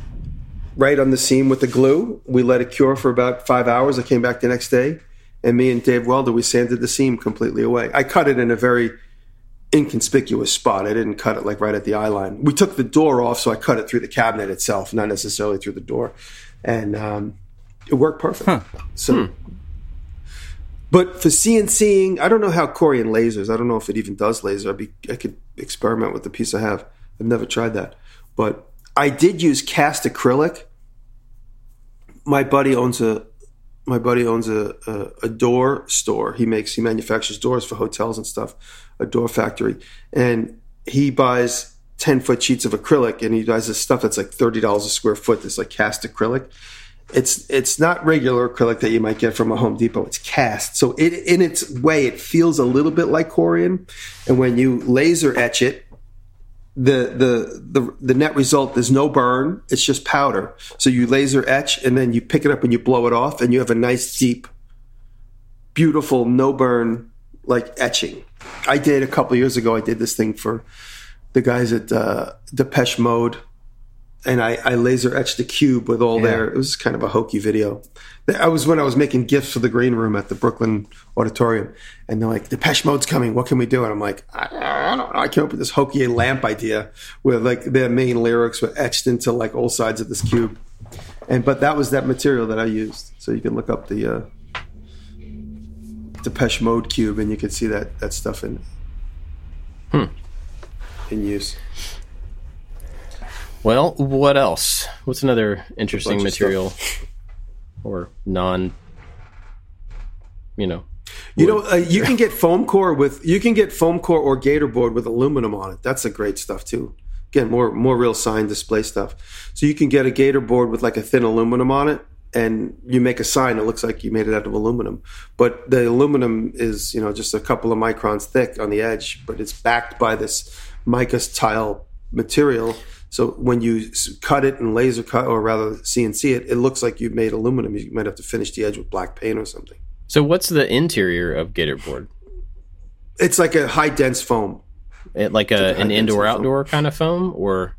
Right on the seam with the glue. We let it cure for about five hours. I came back the next day and me and Dave Welder, we sanded the seam completely away. I cut it in a very inconspicuous spot. I didn't cut it like right at the eye line. We took the door off, so I cut it through the cabinet itself, not necessarily through the door. And um, it worked perfect. So, but for CNCing, I don't know how Corian lasers. I don't know if it even does laser. I'd be, I could experiment with the piece I have. I've never tried that, but I did use cast acrylic. My buddy owns a my buddy owns a, a, a door store. He makes he manufactures doors for hotels and stuff, a door factory, and he buys ten foot sheets of acrylic, and he buys this stuff that's like thirty dollars a square foot. This like cast acrylic. It's it's not regular acrylic that you might get from a Home Depot. It's cast, so it in its way it feels a little bit like Corian, and when you laser etch it, the the the the net result there's no burn. It's just powder. So you laser etch and then you pick it up and you blow it off and you have a nice deep beautiful no burn like etching. I did a couple years ago i did this thing for the guys at uh depeche mode and I, I laser etched the cube with all their it was kind of a hokey video. I was when i was making gifts for the green room at the brooklyn auditorium and they're like depeche mode's coming what can we do? And i'm like i, I don't know i came up with this hokey lamp idea where like their main lyrics were etched into like all sides of this cube. And but that was that material that i used. So you can look up the uh depeche mode cube and you can see that that stuff in in use Well, what else? What's another interesting material or non? You know, You know, uh, you can get foam core with you can get foam core or gator board with aluminum on it. That's a great stuff too. Again, more more real sign display stuff. So you can get a gator board with like a thin aluminum on it, and you make a sign. It looks like you made it out of aluminum, but the aluminum is you know just a couple of microns thick on the edge, but it's backed by this mica tile material. So when you cut it and laser cut, or rather CNC it, it looks like you've made aluminum. You might have to finish the edge with black paint or something. So what's the interior of Gatorboard? It's like a high dense foam. It, like a, an indoor foam. outdoor kind of foam, or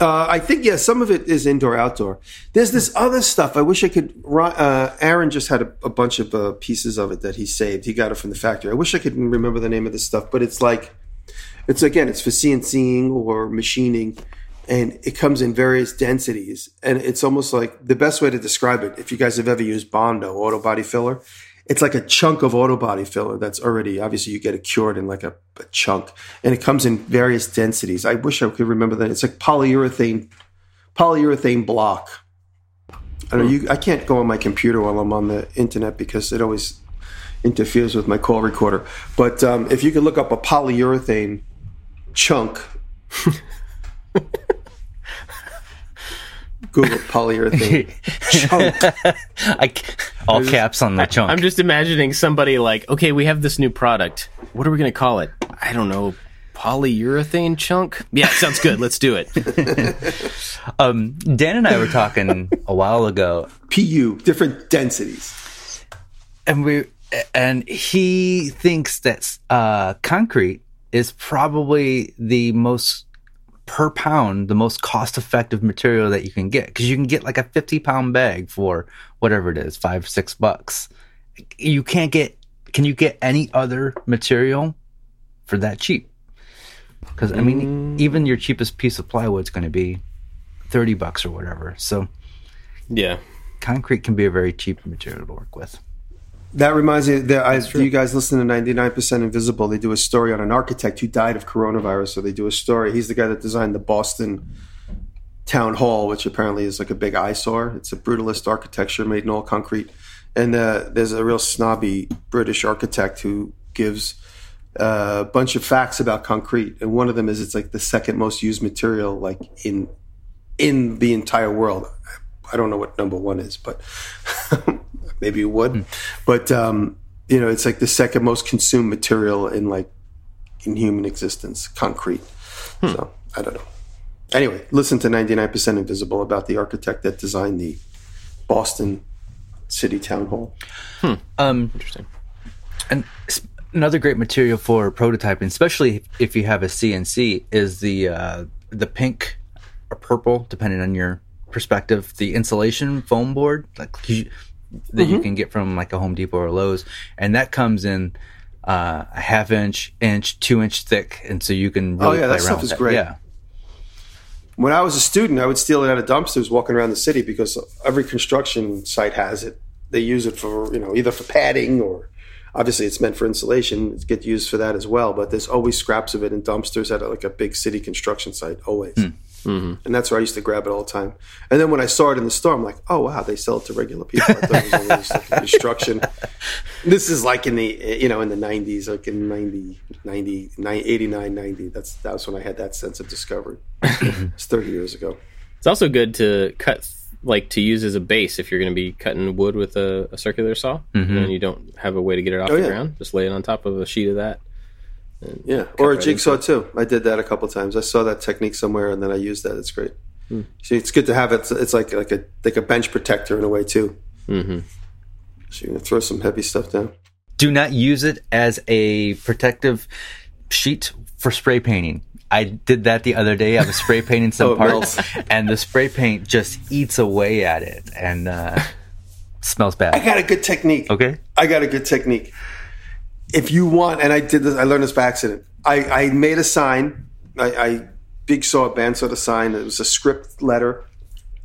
Uh, I think yeah, some of it is indoor outdoor. There's this other stuff. I wish I could. Uh, Aaron just had a, a bunch of uh, pieces of it that he saved. He got it from the factory. I wish I could remember the name of this stuff, but it's like, it's again, it's for CNCing or machining, and it comes in various densities. And it's almost like the best way to describe it. If you guys have ever used Bondo auto body filler, it's like a chunk of auto body filler that's already obviously you get it cured in like a, a chunk, and it comes in various densities. I wish I could remember that. It's like polyurethane polyurethane block. I know. You, I can't go on my computer while I'm on the internet because it always interferes with my call recorder. But um, if you could look up a polyurethane chunk, Google polyurethane chunk. I, all caps on the chunk. I'm just imagining somebody like, okay, we have this new product. What are we going to call it? I don't know. Polyurethane chunk? Yeah, sounds good. Let's do it. um, Dan and I were talking a while ago, PU, different densities. and we and he thinks that uh, concrete is probably the most per pound the most cost effective material that you can get. Because you can get like a 50 pound bag for whatever it is five six bucks. You can't get can you get any other material for that cheap? Because i mean mm. even your cheapest piece of plywood is going to be 30 bucks or whatever. So Yeah. concrete can be a very cheap material to work with That reminds me that I, you guys listen to 99% Invisible? They do a story on an architect who died of coronavirus. So they do a story. He's the guy that designed the Boston Town Hall, which apparently is like a big eyesore. It's a brutalist architecture made in all concrete. And uh, there's a real snobby British architect who gives uh, a bunch of facts about concrete. And one of them is it's like the second most used material like in in the entire world. I don't know what number one is, but maybe it would. But um, you know, it's like the second most consumed material in like in human existence, concrete. So I don't know. Anyway, listen to 99% Invisible about the architect that designed the Boston City Town Hall. um Interesting. And another great material for prototyping, especially if you have a CNC, is the uh, the pink or purple, depending on your perspective. The insulation foam board, like you, that Mm-hmm. you can get from like a Home Depot or Lowe's, and that comes in uh, a half inch, inch, two inch thick, and so you can really Oh, yeah, that stuff is great. Yeah, When I was a student, I would steal it out of dumpsters walking around the city because every construction site has it. They use it for, you know, either for padding or obviously it's meant for insulation. It gets used for that as well. But there's always scraps of it in dumpsters at like a big city construction site, always. Mm-hmm. And that's where I used to grab it all the time. And then when I saw it in the store, I'm like, oh, wow, they sell it to regular people. I thought it was only just like in construction. This is like in the, you know, in the 90s, like in 90, 90, 89, 90. That's, that was when I had that sense of discovery. it's 30 years ago. It's also good to cut, like to use as a base if you're going to be cutting wood with a, a circular saw, mm-hmm. and you don't have a way to get it off Oh, the yeah. ground. Just lay it on top of a sheet of that. Yeah, or a jigsaw too. I did that a couple times. I saw that technique somewhere, and then I used that. It's great. Hmm. See, it's good to have it. It's like like a like a bench protector in a way too. Mm-hmm. So you can throw some heavy stuff down. do not use it as a protective sheet for spray painting. I did that the other day. I was spray painting some Oh, parts, and the spray paint just eats away at it and uh, smells bad. I got a good technique. Okay. I got a good technique. If you want, and I did this, I learned this by accident. I, I made a sign. I, I big saw a bandsaw the sign. It was a script letter.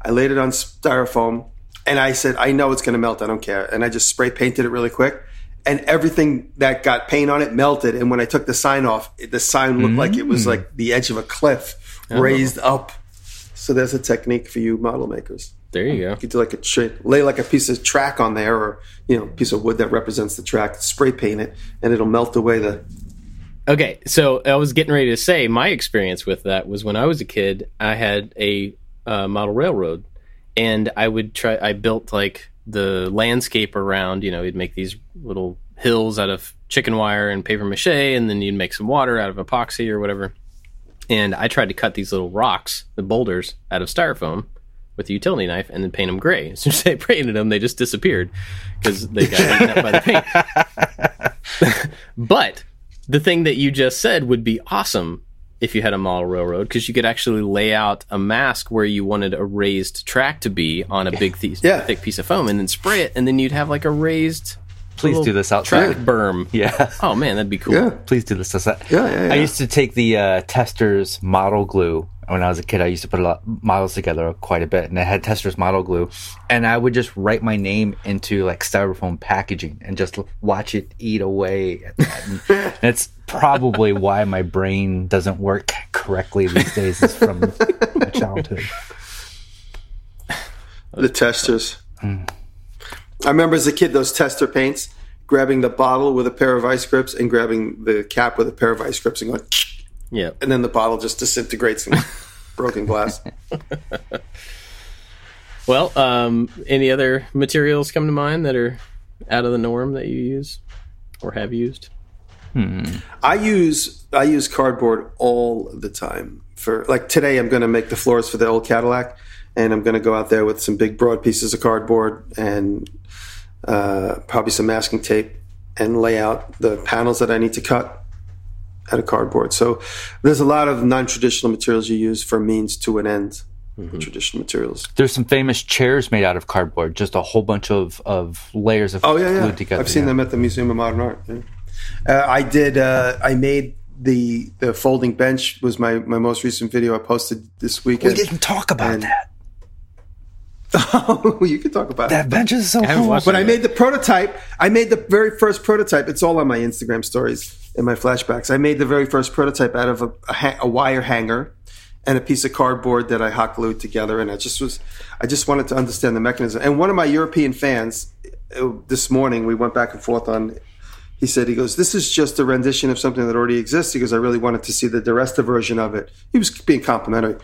I laid it on styrofoam, and I said, "I know it's going to melt. I don't care." And I just spray painted it really quick, and everything that got paint on it melted. And when I took the sign off, it, the sign looked like it was mm. like the edge of a cliff, raised up. So there's a technique for you model makers. There you go. You could do like a tra- lay like a piece of track on there, or you know, a piece of wood that represents the track. Spray paint it, and it'll melt away the. Okay, so I was getting ready to say my experience with that was when I was a kid. I had a uh, model railroad, and I would try. I built like the landscape around. You know, you'd make these little hills out of chicken wire and paper mache, and then you'd make some water out of epoxy or whatever. And I tried to cut these little rocks, the boulders, out of styrofoam with a utility knife and then paint them gray. As soon as I painted them, they just disappeared because they got eaten up by the paint. but the thing that you just said would be awesome if you had a model railroad because you could actually lay out a mask where you wanted a raised track to be on a big th- Yeah. thick piece of foam and then spray it and then you'd have like a raised Please do this outside track berm. Yeah. Oh man, that'd be cool. Yeah, Please do this outside. Yeah, yeah, yeah. I used to take the uh, Testors model glue when I was a kid. I used to put a lot models together quite a bit, and I had Testors model glue, and I would just write my name into like styrofoam packaging and just watch it eat away. At that. And that's probably why my brain doesn't work correctly these days. Is from my childhood. the Testors. Mm. I remember as a kid those Testor paints, grabbing the bottle with a pair of vise grips and grabbing the cap with a pair of vise grips and going, Yeah. and then the bottle just disintegrates in broken glass. Well, um, any other materials come to mind that are out of the norm that you use or have used? I use I use cardboard all the time. For like today, I'm going to make the floors for the old Cadillac, and I'm going to go out there with some big broad pieces of cardboard and uh, probably some masking tape and lay out the panels that I need to cut out of cardboard. So there's a lot of non-traditional materials you use for means to an end. Traditional materials. There's some famous chairs made out of cardboard, just a whole bunch of, of layers of Oh yeah, yeah. together. I've seen yeah. them at the Museum of Modern Art. yeah. Uh, I did. Uh, I made the the folding bench was my my most recent video I posted this weekend. We didn't talk about And- that. oh, you can talk about That it. bench is so haven't cool. watched But I made the prototype. I made the very first prototype. It's all on my Instagram stories and my flashbacks. I made the very first prototype out of a, a, ha- a wire hanger and a piece of cardboard that I hot glued together. And I just was, I just wanted to understand the mechanism. And one of my European fans, uh, this morning, we went back and forth on. He said, he goes, this is just a rendition of something that already exists. He goes, I really wanted to see the DiResta version of it. He was being complimentary.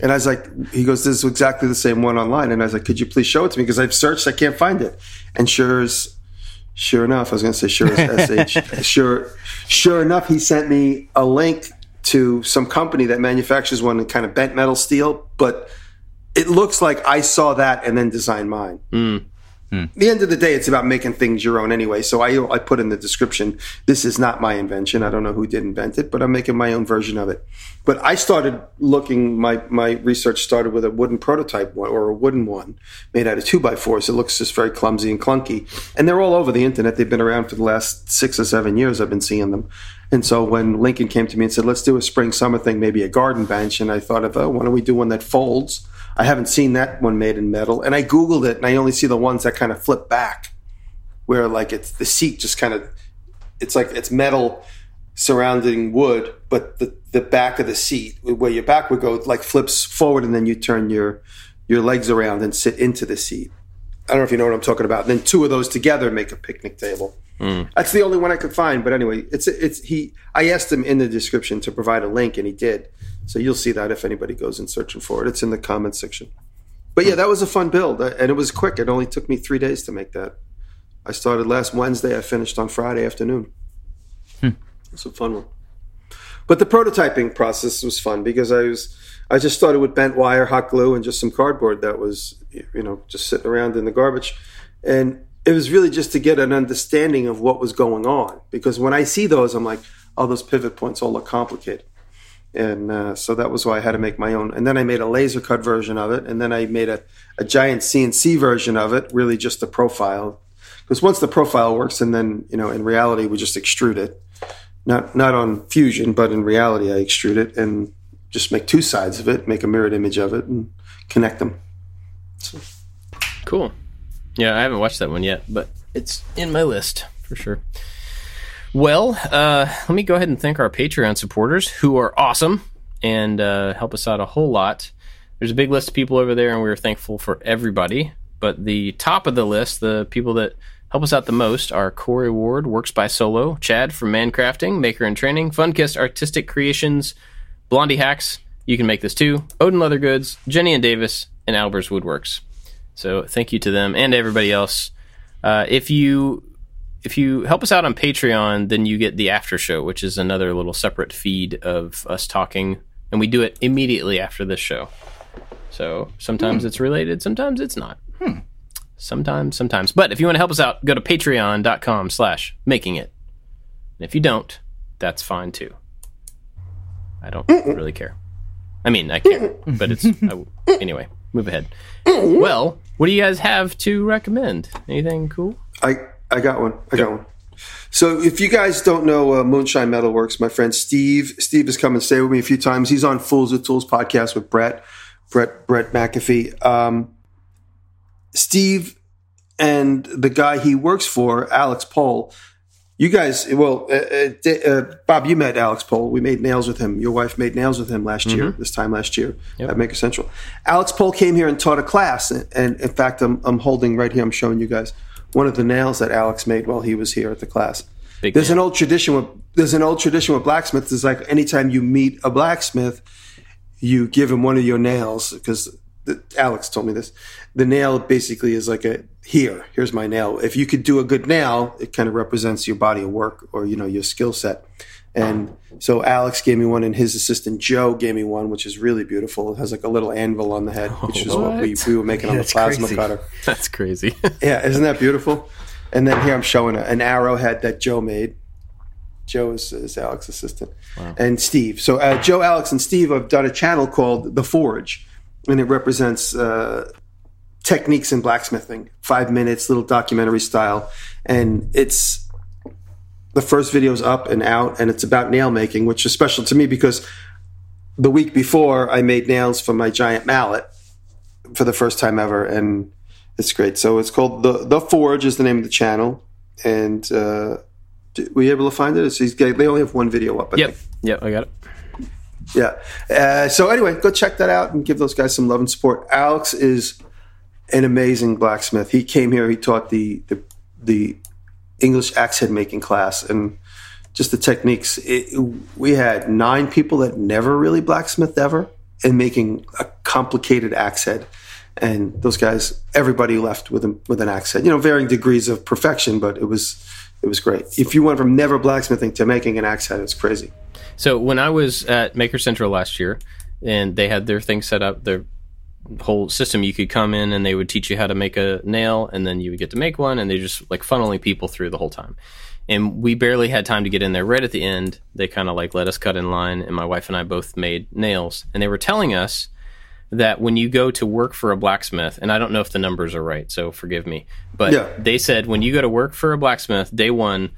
And I was like, he goes, this is exactly the same one online. And I was like, could you please show it to me? Because I've searched, I can't find it. And sure as, sure enough, I was going to say sure as SH. sure, sure enough, he sent me a link to some company that manufactures one in kind of bent metal steel, but it looks like I saw that and then designed mine. Hmm. The end of the day, it's about making things your own anyway. So I, I put in the description, this is not my invention. I don't know who did invent it, but I'm making my own version of it. But I started looking, my, my research started with a wooden prototype one or a wooden one made out of two by fours. It looks just very clumsy and clunky. And they're all over the internet. They've been around for the last six or seven years. I've been seeing them. And so when Lincoln came to me and said, let's do a spring summer thing, maybe a garden bench. And I thought of, oh, why don't we do one that folds? I haven't seen that one made in metal. And I Googled it and I only see the ones that kind of flip back where like it's the seat just kind of, it's like it's metal surrounding wood, but the, the back of the seat where your back would go like flips forward and then you turn your, your legs around and sit into the seat. I don't know if you know what I'm talking about. then two of those together make a picnic table. Hmm. That's the only one I could find. But anyway, it's it's he. I asked him in the description to provide a link, and he did. So you'll see that if anybody goes in searching for it. It's in the comments section. But yeah, that was a fun build, uh, and it was quick. It only took me three days to make that. I started last Wednesday. I finished on Friday afternoon. It's a fun one. But the prototyping process was fun because I was I just started with bent wire, hot glue, and just some cardboard that was you know just sitting around in the garbage, and it was really just to get an understanding of what was going on. Because when I see those, I'm like, oh, those pivot points all look complicated, and uh, so that was why I had to make my own. And then I made a laser cut version of it, and then I made a, a giant CNC version of it, really just the profile. Because once the profile works, and then you know, in reality, we just extrude it not not on fusion, but in reality, I extrude it and just make two sides of it, make a mirrored image of it, and connect them. Cool. Yeah, I haven't watched that one yet, but it's in my list for sure. Well, uh, let me go ahead and thank our Patreon supporters who are awesome and uh, help us out a whole lot. There's a big list of people over there, and we're thankful for everybody. But the top of the list, the people that help us out the most, are Corey Ward, Works by Solo, Chad from Mancrafting, Maker and Training, Funkist Artistic Creations, Blondie Hacks, You Can Make This Too, Odin Leather Goods, Jenny and Davis, and Albers Woodworks. So thank you to them and everybody else. Uh, if you if you help us out on Patreon, then you get the after show, which is another little separate feed of us talking, and we do it immediately after this show. So sometimes it's related, sometimes it's not. Sometimes, sometimes. But if you want to help us out, go to patreon.com slash making it. And if you don't, that's fine too. I don't really care. I mean, I care, but it's I, anyway. Move ahead. Well, what do you guys have to recommend? Anything cool? I I got one. I got one. So if you guys don't know uh, Moonshine Metalworks, my friend Steve, Steve has come and stayed with me a few times. He's on Fools with Tools podcast with Brett, Brett, Brett McAfee. Um, Steve and the guy he works for, Alex Pohl. You guys, well, uh, uh, uh, Bob, you met Alex Pohl. We made nails with him. Your wife made nails with him last year, this time last year at Maker Central. Alex Pohl came here and taught a class, and, and in fact, I'm, I'm holding right here. I'm showing you guys one of the nails that Alex made while he was here at the class. Big There's fan. an old tradition with there's an old tradition with blacksmiths. It's like anytime you meet a blacksmith, you give him one of your nails because Alex told me this. The nail basically is like a here. Here's my nail. If you could do a good nail, it kind of represents your body of work or you know your skill set. And so Alex gave me one, and his assistant Joe gave me one, which is really beautiful. It has like a little anvil on the head, which is what we, we were making on the plasma crazy. cutter. That's crazy. Yeah, isn't that beautiful? And then here I'm showing a, an arrowhead that Joe made. Joe is, is Alex's assistant, wow. and Steve. So uh, Joe, Alex, and Steve have done a channel called The Forge, and it represents uh, techniques in blacksmithing. Five minutes, little documentary style, and it's the first video's up and out, and it's about nail making, which is special to me because the week before I made nails for my giant mallet for the first time ever, and it's great. So it's called the the Forge is the name of the channel, and uh, were you able to find it? It's, he's, they only have one video up. I yep. think. Yep, I got it. Yeah. Uh, so anyway, go check that out and give those guys some love and support. Alex is an amazing blacksmith. He came here. He taught the the, the English axe head making class and just the techniques. It, we had nine people that never really blacksmithed ever and making a complicated axe head. And those guys, everybody left with a, with an axe head. You know, varying degrees of perfection, but it was it was great. If you went from never blacksmithing to making an axe head, it's crazy. So when I was at Maker Central last year, and they had their thing set up, their whole system, you could come in and they would teach you how to make a nail, and then you would get to make one, and they just like funneling people through the whole time. And we barely had time to get in there. Right at the end, they kind of like let us cut in line, and my wife and I both made nails, and they were telling us that when you go to work for a blacksmith, and I don't know if the numbers are right, so forgive me, but Yeah. they said when you go to work for a blacksmith, day one,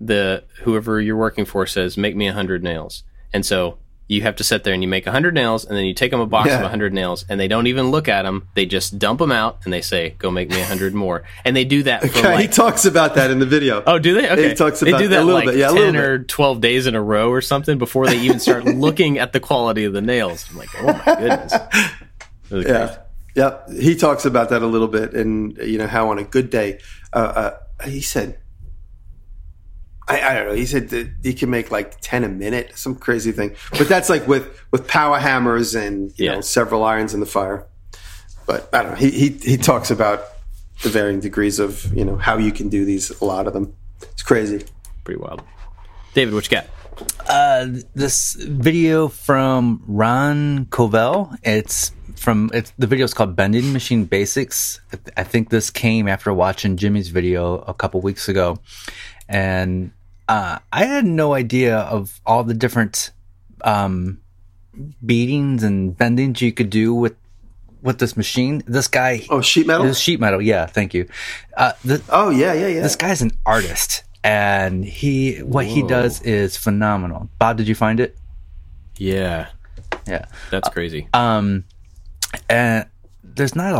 the whoever you're working for says, "Make me a hundred nails," and so you have to sit there and you make a hundred nails, and then you take them a box of Yeah. a hundred nails, and they don't even look at them; they just dump them out, and they say, "Go make me a hundred more," and they do that for Yeah, he talks about that in the video. Oh, do they? Okay. He talks about they do a that little like bit. Yeah, a little ten bit. or twelve days in a row or something before they even start looking at the quality of the nails. I'm like, oh my goodness. Crazy. Yeah, yeah. He talks about that a little bit, and you know how on a good day, uh, uh, he said, I, I don't know. He said that he can make like ten a minute, some crazy thing. But that's like with with power hammers and you Yeah. know several irons in the fire. But I don't know. He he he talks about the varying degrees of you know how you can do these. A lot of them. It's crazy. Pretty wild. David, what you got? Uh, this video from Ron Covell. It's from it's the video is called Bending Machine Basics. I th- I think this came after watching Jimmy's video a couple weeks ago, and uh, I had no idea of all the different um, beatings and bendings you could do with with this machine. This guy, Oh, sheet metal. this sheet metal. Yeah, thank you. Uh, the, oh yeah, yeah, yeah. this guy's an artist, and he what he does is phenomenal. Bob, did you find it? Yeah, Yeah. that's crazy. Um, and there's not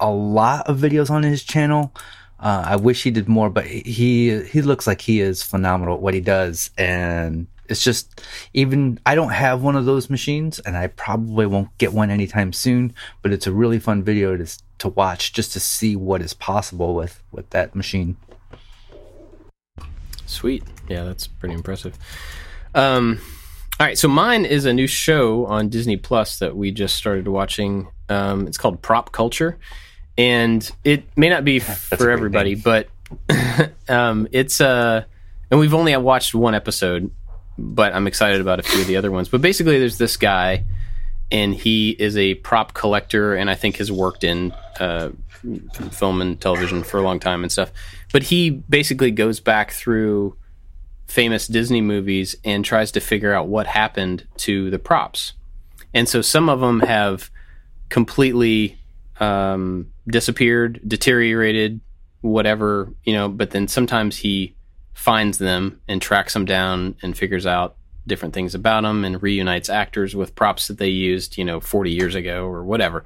a, a lot of videos on his channel. Uh, I wish he did more, but he he looks like he is phenomenal at what he does, and it's just even I don't have one of those machines, and I probably won't get one anytime soon. But it's a really fun video to to watch just to see what is possible with with that machine. Sweet, yeah, that's pretty impressive. Um, all right, so mine is a new show on Disney Plus that we just started watching. Um, it's called Prop Culture, and it may not be for everybody, but um, it's uh, and we've only watched one episode, but I'm excited about a few of the other ones. But basically, there's this guy, and he is a prop collector, and I think has worked in uh, film and television for a long time and stuff. But he basically goes back through famous Disney movies and tries to figure out what happened to the props. And so some of them have completely um, disappeared, deteriorated, whatever, you know, but then sometimes he finds them and tracks them down and figures out different things about them and reunites actors with props that they used, you know, 40 years ago or whatever.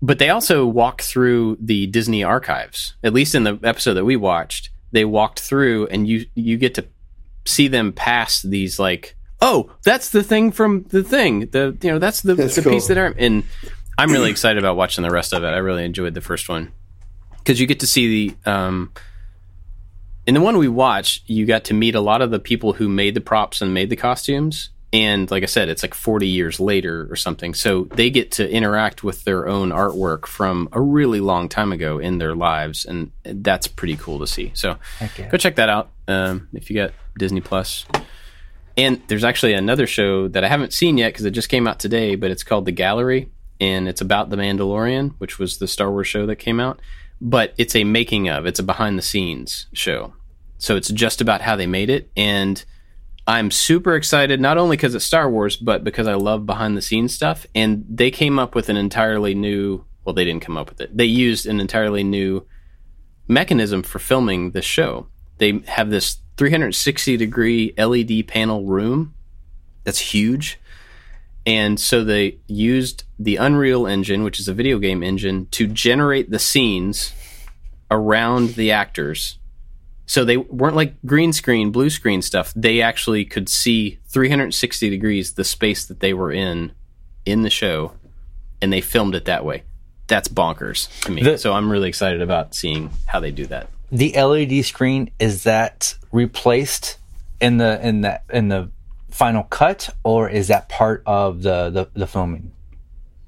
But they also walk through the Disney archives, at least in the episode that we watched. They walked through and you you get to see them pass these like oh that's the thing from the thing the you know that's the, that's the cool. piece that are and I'm really excited about watching the rest of it. I really enjoyed the first one because you get to see the um, in the one we watched, you got to meet a lot of the people who made the props and made the costumes. And like I said, it's like 40 years later or something. So they get to interact with their own artwork from a really long time ago in their lives. And that's pretty cool to see. So yeah. go check that out um, if you got Disney Plus. And there's actually another show that I haven't seen yet because it just came out today, but it's called The Gallery. And it's about The Mandalorian, which was the Star Wars show that came out but it's a making of, it's a behind the scenes show. So it's just about how they made it. And I'm super excited, not only because it's Star Wars, but because I love behind the scenes stuff. And they came up with an entirely new, well, they didn't come up with it. They used an entirely new mechanism for filming this show. They have this 360 degree LED panel room that's huge and so they used the Unreal Engine, which is a video game engine, to generate the scenes around the actors. So they weren't like green screen, blue screen stuff. They actually could see 360 degrees the space that they were in in the show, and they filmed it that way. That's bonkers to me. The, so I'm really excited about seeing how they do that. The LED screen is that replaced in the in that in the final cut, or is that part of the the, the filming?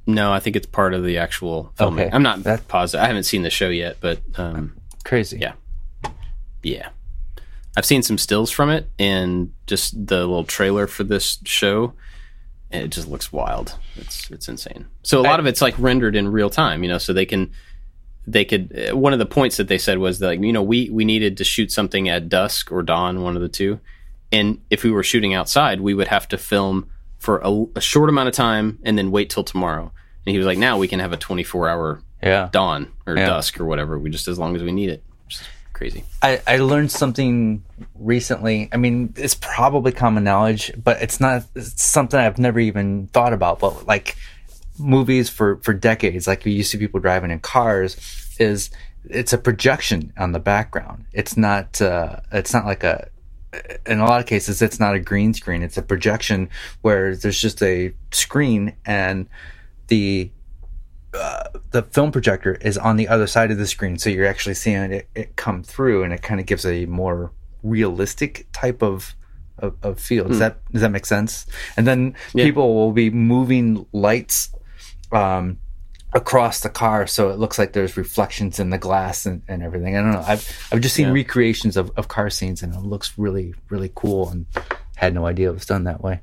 No, I think it's part of the actual filming. Okay. I'm not that, positive. I haven't seen the show yet, but um, crazy. Yeah, yeah. I've seen some stills from it and just the little trailer for this show. And it just looks wild. It's it's insane. So a lot I, of it's like rendered in real time, you know, so they can they could one of the points that they said was that like, you know, we we needed to shoot something at dusk or dawn, one of the two and if we were shooting outside, we would have to film for a, a short amount of time and then wait till tomorrow. And he was like, now we can have a 24 hour yeah. dawn or yeah. dusk or whatever. We just as long as we need it. crazy. I, I learned something recently. I mean, it's probably common knowledge, but it's not it's something I've never even thought about. But like movies for for decades, like you see people driving in cars, is it's a projection on the background. It's not uh, it's not like a in a lot of cases it's not a green screen it's a projection where there's just a screen and the uh, the film projector is on the other side of the screen so you're actually seeing it, it come through and it kind of gives a more realistic type of of, of feel does mm. that does that make sense and then yeah. people will be moving lights um across the car so it looks like there's reflections in the glass and, and everything. I don't know. I've I've just seen yeah. recreations of, of car scenes and it looks really, really cool and had no idea it was done that way.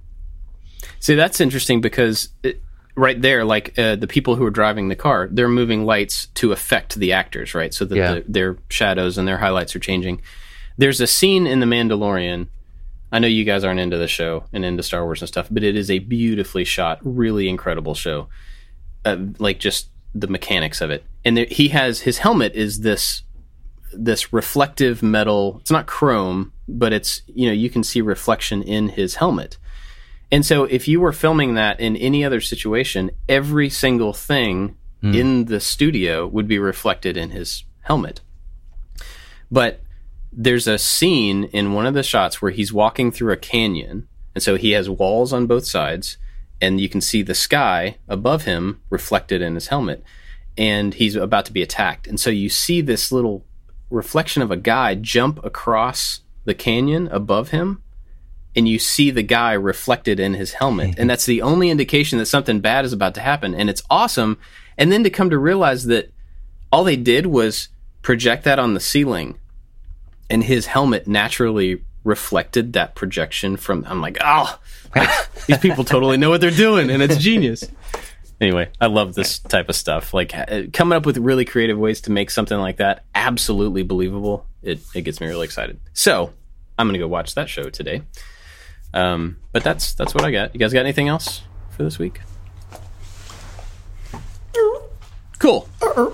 See, that's interesting because it, right there, like uh, the people who are driving the car, they're moving lights to affect the actors, right? So that yeah. the, their shadows and their highlights are changing. There's a scene in The Mandalorian. I know you guys aren't into the show and into Star Wars and stuff, but it is a beautifully shot, really incredible show uh, like just the mechanics of it. And there, he has his helmet is this this reflective metal. It's not chrome, but it's you know you can see reflection in his helmet. And so if you were filming that in any other situation, every single thing mm. in the studio would be reflected in his helmet. But there's a scene in one of the shots where he's walking through a canyon, and so he has walls on both sides, and you can see the sky above him reflected in his helmet, and he's about to be attacked, and so you see this little reflection of a guy jump across the canyon above him and you see the guy reflected in his helmet. And that's the only indication that something bad is about to happen. And it's awesome. And then to come to realize that all they did was project that on the ceiling and his helmet naturally reflected that projection from i'm like oh like, these people totally know what they're doing and it's genius. Anyway i love this type of stuff. Like uh, coming up with really creative ways to make something like that absolutely believable it, it gets me really excited. So i'm gonna go watch that show today. Um, but that's that's what i got. You guys got anything else for this week? Cool. All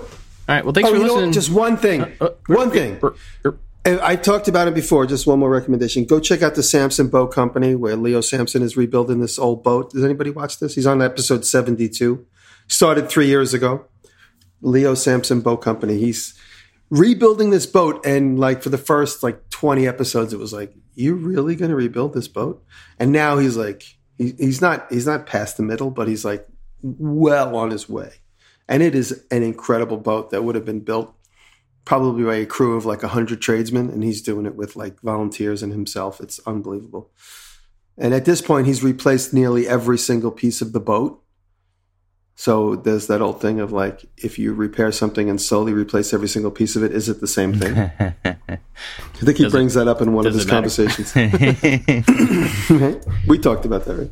right well thanks Oh, for you know listening? Just one thing. Uh, uh, one thing. And I talked about it before. Just one more recommendation. Go check out the Sampson Boat Company where Leo Sampson is rebuilding this old boat. Does anybody watch this? He's on episode 72. Started three years ago. Leo Sampson Boat Company. He's rebuilding this boat. And like for the first like 20 episodes, it was like, you really going to rebuild this boat? And now he's like, he, he's not, he's not past the middle, but he's like well on his way. And it is an incredible boat that would have been built probably by a crew of like 100 tradesmen and he's doing it with like volunteers and himself. It's unbelievable. And at this point he's replaced nearly every single piece of the boat. So there's that old thing of like if you repair something and slowly replace every single piece of it is it the same thing? I think he Does it- brings that up in one of his conversations. We talked about that right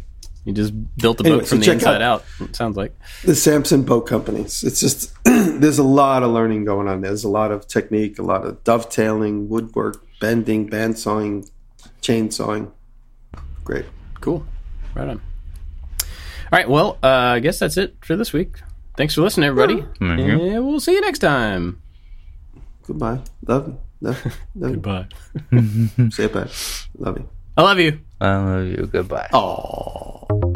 You just built the Anyway, boat so from the inside out- out. It sounds like. the Sampson boat companies. It's just there's a lot of learning going on. There's a lot of technique, a lot of dovetailing, woodwork, bending, bandsawing, chainsawing. Great. Cool. Right on. All right. Well, uh, I guess that's it for this week. Thanks for listening, everybody. Mhm. And we'll see you next time. Goodbye. Love you. Love you. Love. Goodbye. Say it back. Love you. I love you. I love you. Goodbye. Oh.